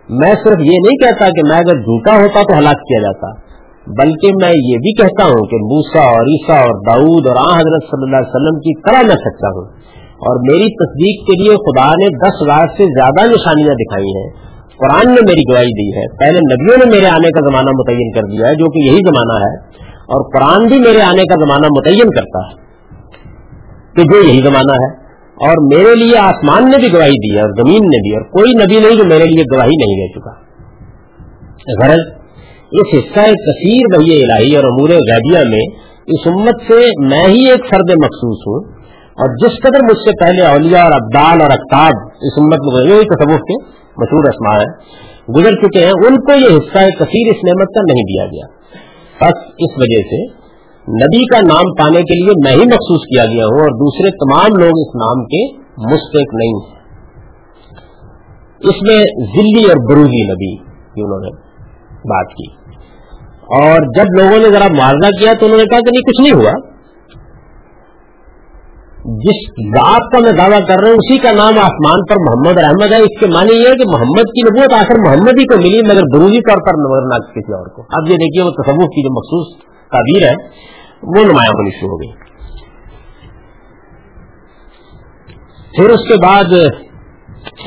میں صرف یہ نہیں کہتا کہ میں اگر جھوٹا ہوتا تو ہلاک کیا جاتا، بلکہ میں یہ بھی کہتا ہوں کہ موسا اور عیسیٰ اور داؤد اور آ حضرت صلی اللہ علیہ وسلم کی طرح میں سچا ہوں۔ اور میری تصدیق کے لیے خدا نے دس ہزار سے زیادہ نشانیاں دکھائی ہیں۔ قرآن نے میری گواہی دی ہے۔ پہلے نبیوں نے میرے آنے کا زمانہ متعین کر دیا ہے، جو کہ یہی زمانہ ہے۔ اور قرآن بھی میرے آنے کا زمانہ متعین کرتا ہے۔ کہ جو یہی زمانہ ہے اور میرے لیے آسمان نے بھی گواہی دی ہے اور زمین نے بھی اور کوئی نبی نہیں جو میرے لیے گواہی نہیں دے چکا۔ غرض، اس حصہ کثیر بہی الہی اور امور غیبیہ میں اس امت سے میں ہی ایک فرد مخصوص ہوں اور جس قدر مجھ سے پہلے اولیاء اور ابدال اور اقتاب اس امت میں یہی تصوف کے مشہور اسما ہے گزر چکے ہیں، ان کو یہ حصہ کثیر اس نعمت کا نہیں دیا گیا۔ بس اس وجہ سے نبی کا نام پانے کے لیے میں ہی مخصوص کیا گیا ہوں اور دوسرے تمام لوگ اس نام کے مستق نہیں ہیں۔ اس میں ذلی اور بروزی نبی کی انہوں نے بات کی۔ اور جب لوگوں نے ذرا معاوضہ کیا تو انہوں نے کہا کہ نہیں، کچھ نہیں ہوا۔ جس ذات کا میں دعویٰ کر رہا ہوں، اسی کا نام آسمان پر محمد احمد ہے۔ اس کے معنی یہ ہے کہ محمد کی نبوت آخر محمد ہی کو ملی، مگر بروزی طور پر نہ کسی اور کو۔ اب یہ دیکھیے وہ تصوف کی جو مخصوص تعبیر ہے، وہ نمایاں ہونی شروع ہو گئی۔ پھر اس کے بعد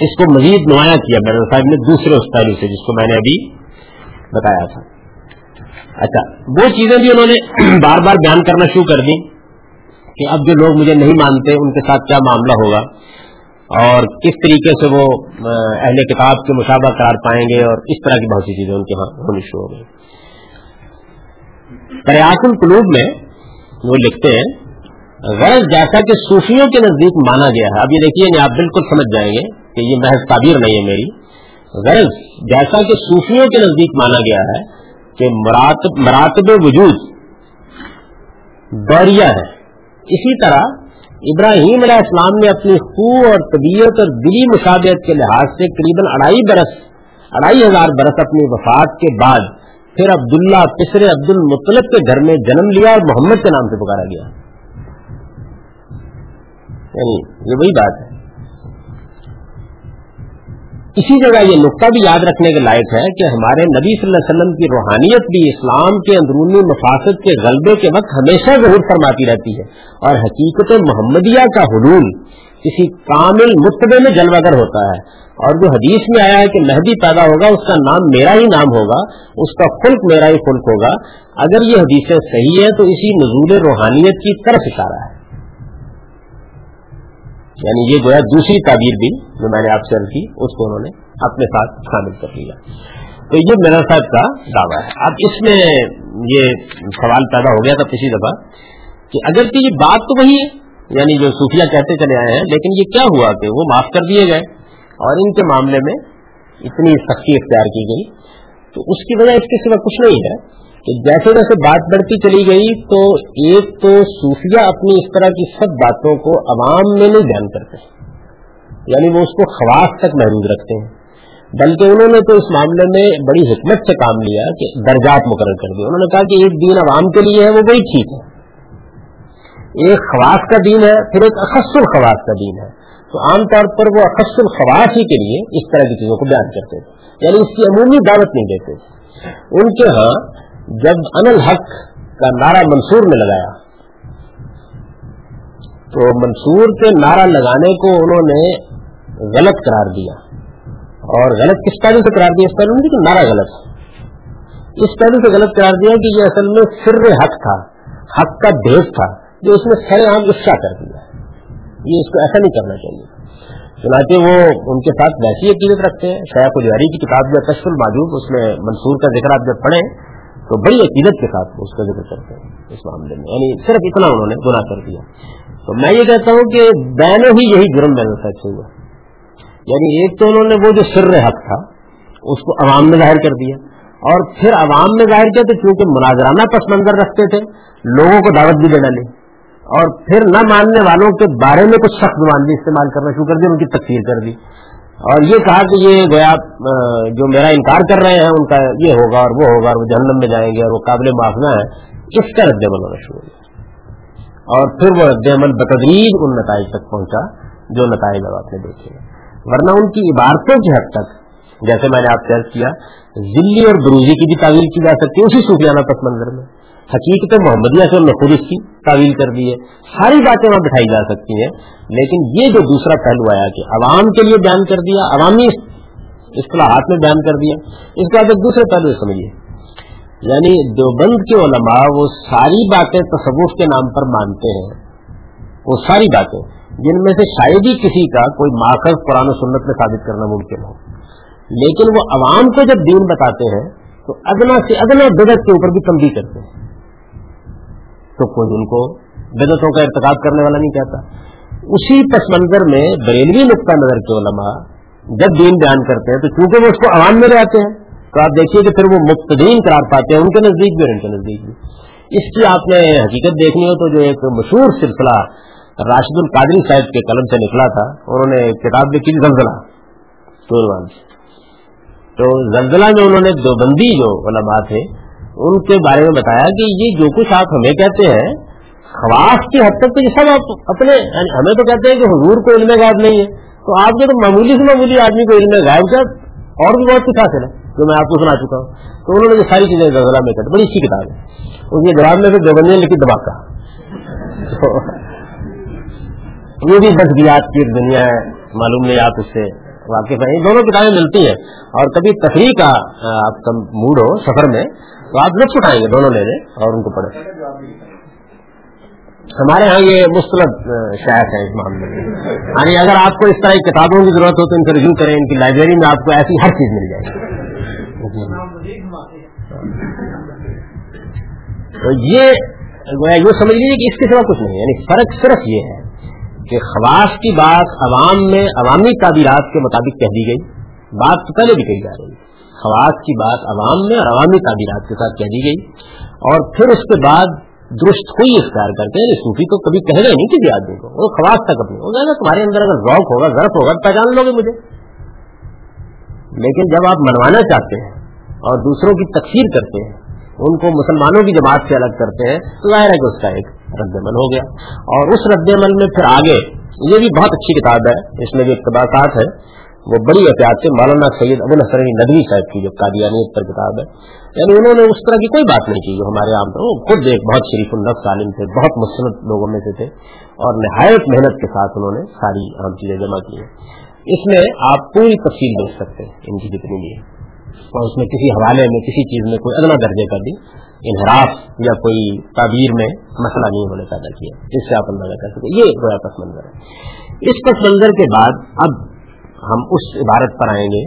اس کو مزید نمایاں کیا، میرے صاحب نے دوسرے اس پہلو سے، جس کو میں نے ابھی بتایا تھا۔ اچھا وہ چیزیں بھی انہوں نے بار بار بیان کرنا شروع کر دی کہ اب جو لوگ مجھے نہیں مانتے، ان کے ساتھ کیا معاملہ ہوگا؟ اور کس طریقے سے وہ اہل کتاب کے مشابہ قرار پائیں گے؟ اور اس طرح کی بہت سی چیزیں ان کے ہاں ہونی شروع ہو گئی۔ پریاس القلوب میں وہ لکھتے ہیں، غرض جیسا کہ صوفیوں کے نزدیک مانا گیا ہے۔ اب یہ دیکھیے یعنی آپ بالکل سمجھ جائیں گے کہ یہ محض تعبیر نہیں ہے میری۔ غرض جیسا کہ صوفیوں کے نزدیک مانا گیا ہے کہ مراتب وجود دوریا ہے۔ اسی طرح ابراہیم علیہ السلام نے اپنی خو اور طبیعت اور دلی مشابت کے لحاظ سے قریب اڑائی برس، اڑائی ہزار برس اپنی وفات کے بعد پھر عبداللہ پسر عبد المطلب کے گھر میں جنم لیا اور محمد کے نام سے پکارا گیا۔ یعنی یہ وہی بات ہے۔ اسی جگہ یہ نقطہ بھی یاد رکھنے کے لائق ہے کہ ہمارے نبی صلی اللہ علیہ وسلم کی روحانیت بھی اسلام کے اندرونی مفاصد کے غلبے کے وقت ہمیشہ ظہور فرماتی رہتی ہے اور حقیقت محمدیہ کا حلول کسی کامل متبے میں جلوگر ہوتا ہے اور جو حدیث میں آیا ہے کہ مہدی پیدا ہوگا، اس کا نام میرا ہی نام ہوگا، اس کا خلق میرا ہی خلق ہوگا، اگر یہ حدیثیں صحیح ہیں تو اسی نزول روحانیت کی طرف اشارہ ہے۔ یعنی یہ گویا دوسری تعبیر بھی جو میں نے آپ سے کی، اس کو انہوں نے اپنے ساتھ شامل کر لیا۔ تو یہ میرا صاحب کا دعویٰ ہے۔ اب اس میں یہ سوال پیدا ہو گیا تھا پچھلی دفعہ کہ اگر کہ یہ بات تو وہی ہے یعنی جو صوفیہ کہتے چلے آئے ہیں، لیکن یہ کیا ہوا کہ وہ معاف کر دیے گئے اور ان کے معاملے میں اتنی سختی اختیار کی گئی۔ تو اس کی وجہ اس کے سوا کچھ نہیں ہے۔ کہ جیسے جیسے بات بڑھتی چلی گئی تو ایک تو صوفیہ اپنی اس طرح کی سب باتوں کو عوام میں نہیں بیان کرتے یعنی وہ اس کو خواص تک محدود رکھتے ہیں۔ بلکہ انہوں نے تو اس معاملے میں بڑی حکمت سے کام لیا کہ درجات مقرر کر دیا انہوں نے کہا کہ ایک دین عوام کے لیے ہے، وہ بڑی ٹھیک ہے۔ ایک خواص کا دین ہے، پھر ایک اخص الخواص کا دین ہے۔ تو عام طور پر وہ اخص الخواص ہی کے لیے اس طرح کی چیزوں کو بیان کرتے تھے۔ یعنی اس کی عمومی دعوت نہیں دیتے۔ ان کے ہاں جب ان الحق کا نعرہ منصور نے لگایا، تو منصور کے نعرہ لگانے کو انہوں نے غلط قرار دیا۔ اور غلط کس پہلو سے قرار دیا؟ اس پہلو کہ نعرہ غلط اس پہلو سے غلط قرار دیا کہ یہ اصل میں سر حق تھا، حق کا بھیج تھا، جو اس نے سر عام غصہ کر دیا۔ یہ اس کو ایسا نہیں کرنا چاہیے۔ چنانچہ وہ ان کے ساتھ ویسی عقیدت رکھتے ہیں۔ شیخ الجاری کی کتاب جو تشفل موجود اس میں منصور کا ذکر آپ جب پڑھیں تو بڑی عقیدت کے ساتھ اس کا ذکر کرتے ہیں، اس معاملے میں۔ یعنی صرف اتنا انہوں نے گناہ کر دیا۔ تو میں یہ کہتا ہوں کہ بینوں ہی یہی جرم بین سچ ہوا یعنی ایک تو انہوں نے وہ جو سر حق تھا، اس کو عوام میں ظاہر کر دیا۔ اور پھر عوام میں ظاہر کیا تو کیونکہ مناظرانہ پس منظر رکھتے تھے، لوگوں کو دعوت بھی دینا لی اور پھر نہ ماننے والوں کے بارے میں کچھ سخت زبان بھی استعمال کرنا شروع کر دی، ان کی تقسیم کر دی۔ اور یہ کہا کہ یہ گویا جو میرا انکار کر رہے ہیں، ان کا یہ ہوگا اور وہ ہوگا اور وہ جہنم میں جائیں گے اور وہ قابل معافنا ہے اس کا رد عمل ہونا شروع ہوا اور پھر وہ رد عمل بتدریج ان نتائج تک پہنچا، جو نتائج اب آپ نے دیکھے ورنہ ان کی عبارتوں کی حد تک، جیسے میں نے آپ سے کیا، ذلی اور بروزی کی بھی تعویل کی جا سکتی ہے، اسی صوفیانہ پس منظر میں۔ حقیقت محمدیہ سے خود اس کی تعویل کر دی ہے۔ ساری باتیں وہاں بٹھائی جا سکتی ہیں، لیکن یہ جو دوسرا پہلو آیا کہ عوام کے لیے بیان کر دیا، عوامی اصطلاحات میں بیان کر دیا، اس کے بعد ایک دوسرے پہلو سمجھیے۔ یعنی دیوبند کے علماء وہ ساری باتیں تصوف کے نام پر مانتے ہیں۔ وہ ساری باتیں، جن میں سے شاید ہی کسی کا کوئی ماخذ قرآن و سنت میں ثابت کرنا ممکن ہو۔ لیکن وہ عوام کو جب دین بتاتے ہیں، تو ادنا سے ادنا بدت کے اوپر بھی تنبیہ کرتے ہیں۔ تو کوئی ان کو بدتوں کا ارتقاب کرنے والا نہیں کہتا۔ اسی پس منظر میں بریلوی نقطہ نظر کے علماء جب دین بیان کرتے ہیں تو چونکہ وہ اس کو عوام میں رہتے ہیں، تو آپ دیکھیے کہ پھر وہ مقتدین قرار پاتے ہیں، ان کے نزدیک بھی اور ان کے نزدیک بھی۔ اس کی آپ نے حقیقت دیکھنی ہو تو جو ایک مشہور سلسلہ راشد القادری صاحب کے قلم سے نکلا تھا، انہوں نے کتاب لکھی زلزلہ تو زلزلہ میں انہوں نے دو بندی جو علماء تھے ان کے بارے میں بتایا کہ یہ جو کچھ آپ ہمیں کہتے ہیں، خواص کی حد تک تو یہ سب آپ اپنے یعنی ہمیں تو کہتے ہیں کہ حضور کو علم غائب نہیں ہے۔ تو آپ کے تو معمولی سے معمولی آدمی کو علم غائب کیا، اور بھی بہت کچھ حاصل ہے، جو میں آپ کو سنا چکا ہوں۔ تو انہوں نے یہ ساری چیزیں زلزلہ میں کہتے بڑی اچھی کتاب ہے۔ ان کے جواب میں پھر دیوبندی لکھی دباکہ یہ بھی بس بیات کی دنیا ہے، معلوم نہیں آپ اس سے واقف ہیں۔ دونوں کتابیں ملتی ہیں۔ اور کبھی تفریح کا آپ کا موڈ ہو سفر میں تو آپ لطف اٹھائیں گے، دونوں لے لیں اور ان کو پڑھیں۔ ہمارے ہاں یہ مستلد شاید ہے اس معاملے میں۔ یعنی اگر آپ کو اس طرح کی کتابوں کی ضرورت ہو تو ان سے ریویو کریں، ان کی لائبریری میں آپ کو ایسی ہر چیز مل جائے گی۔ تو یہ یہ سمجھ لیجیے کہ اس کے سوا کچھ نہیں یعنی فرق صرف یہ ہے کہ خواص کی بات عوام میں، عوامی تعبیرات کے مطابق کہہ دی گئی، بات تو پہلے بھی کہی جا رہی ہے۔ خواص کی بات عوام میں اور عوامی تعبیرات کے ساتھ کہہ دی گئی اور پھر اس کے بعد درست کوئی اختیار کرتے ہیں صوفی تو کبھی کہہ نہیں کسی آدمی کو وہ خواص تک اپنی ہو گا تمہارے اندر اگر ذوق ہوگا ضرف ہوگا پہچان لو گے مجھے۔ لیکن جب آپ منوانا چاہتے ہیں اور دوسروں کی تقسیم کرتے ہیں، ان کو مسلمانوں کی جماعت سے الگ کرتے ہیں، تو ظاہر ہے کہ اس کا ایک رد عمل ہو گیا۔ اور اس رد عمل میں پھر آگے، یہ بھی بہت اچھی کتاب ہے، اس میں بھی اقتباسات ہے وہ بڑی احتیاط سے مولانا سید ابو الحسن ندوی صاحب کی جو قادیانیت پر کتاب ہے یعنی انہوں نے اس طرح کی کوئی بات نہیں کی جو ہمارے عام وہ خود ایک بہت شریف النفس عالم تھے، بہت مسلط لوگوں میں سے تھے، اور نہایت محنت کے ساتھ انہوں نے ساری عام چیزیں جمع کی ہیں۔ اس میں آپ پوری تفصیل دیکھ سکتے ہیں ان کی جتنی بھی اور اس میں کسی حوالے میں، کسی چیز میں کوئی ادنا درجے کا بھی انحراف یا کوئی تعبیر میں مسئلہ نہیں ہونے پیدا کیا جس سے آپ اندازہ کر سکتے یہ گویا پس منظر ہے۔ اس پس منظر کے بعد اب ہم اس عبارت پر آئیں گے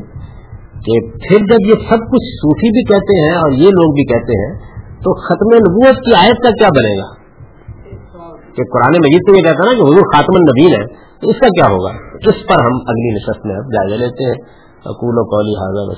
کہ پھر جب یہ سب کچھ صوفی بھی کہتے ہیں اور یہ لوگ بھی کہتے ہیں، تو ختم نبوت کی آیت کا کیا بنے گا؟ کہ قرآن مجید تو یہ کہتا ہے نا کہ حضور خاتم النبین ہے تو اس کا کیا ہوگا؟ اس پر ہم اگلی نشست میں اب جائزہ لیتے ہیں۔ اکول و قولی حاضر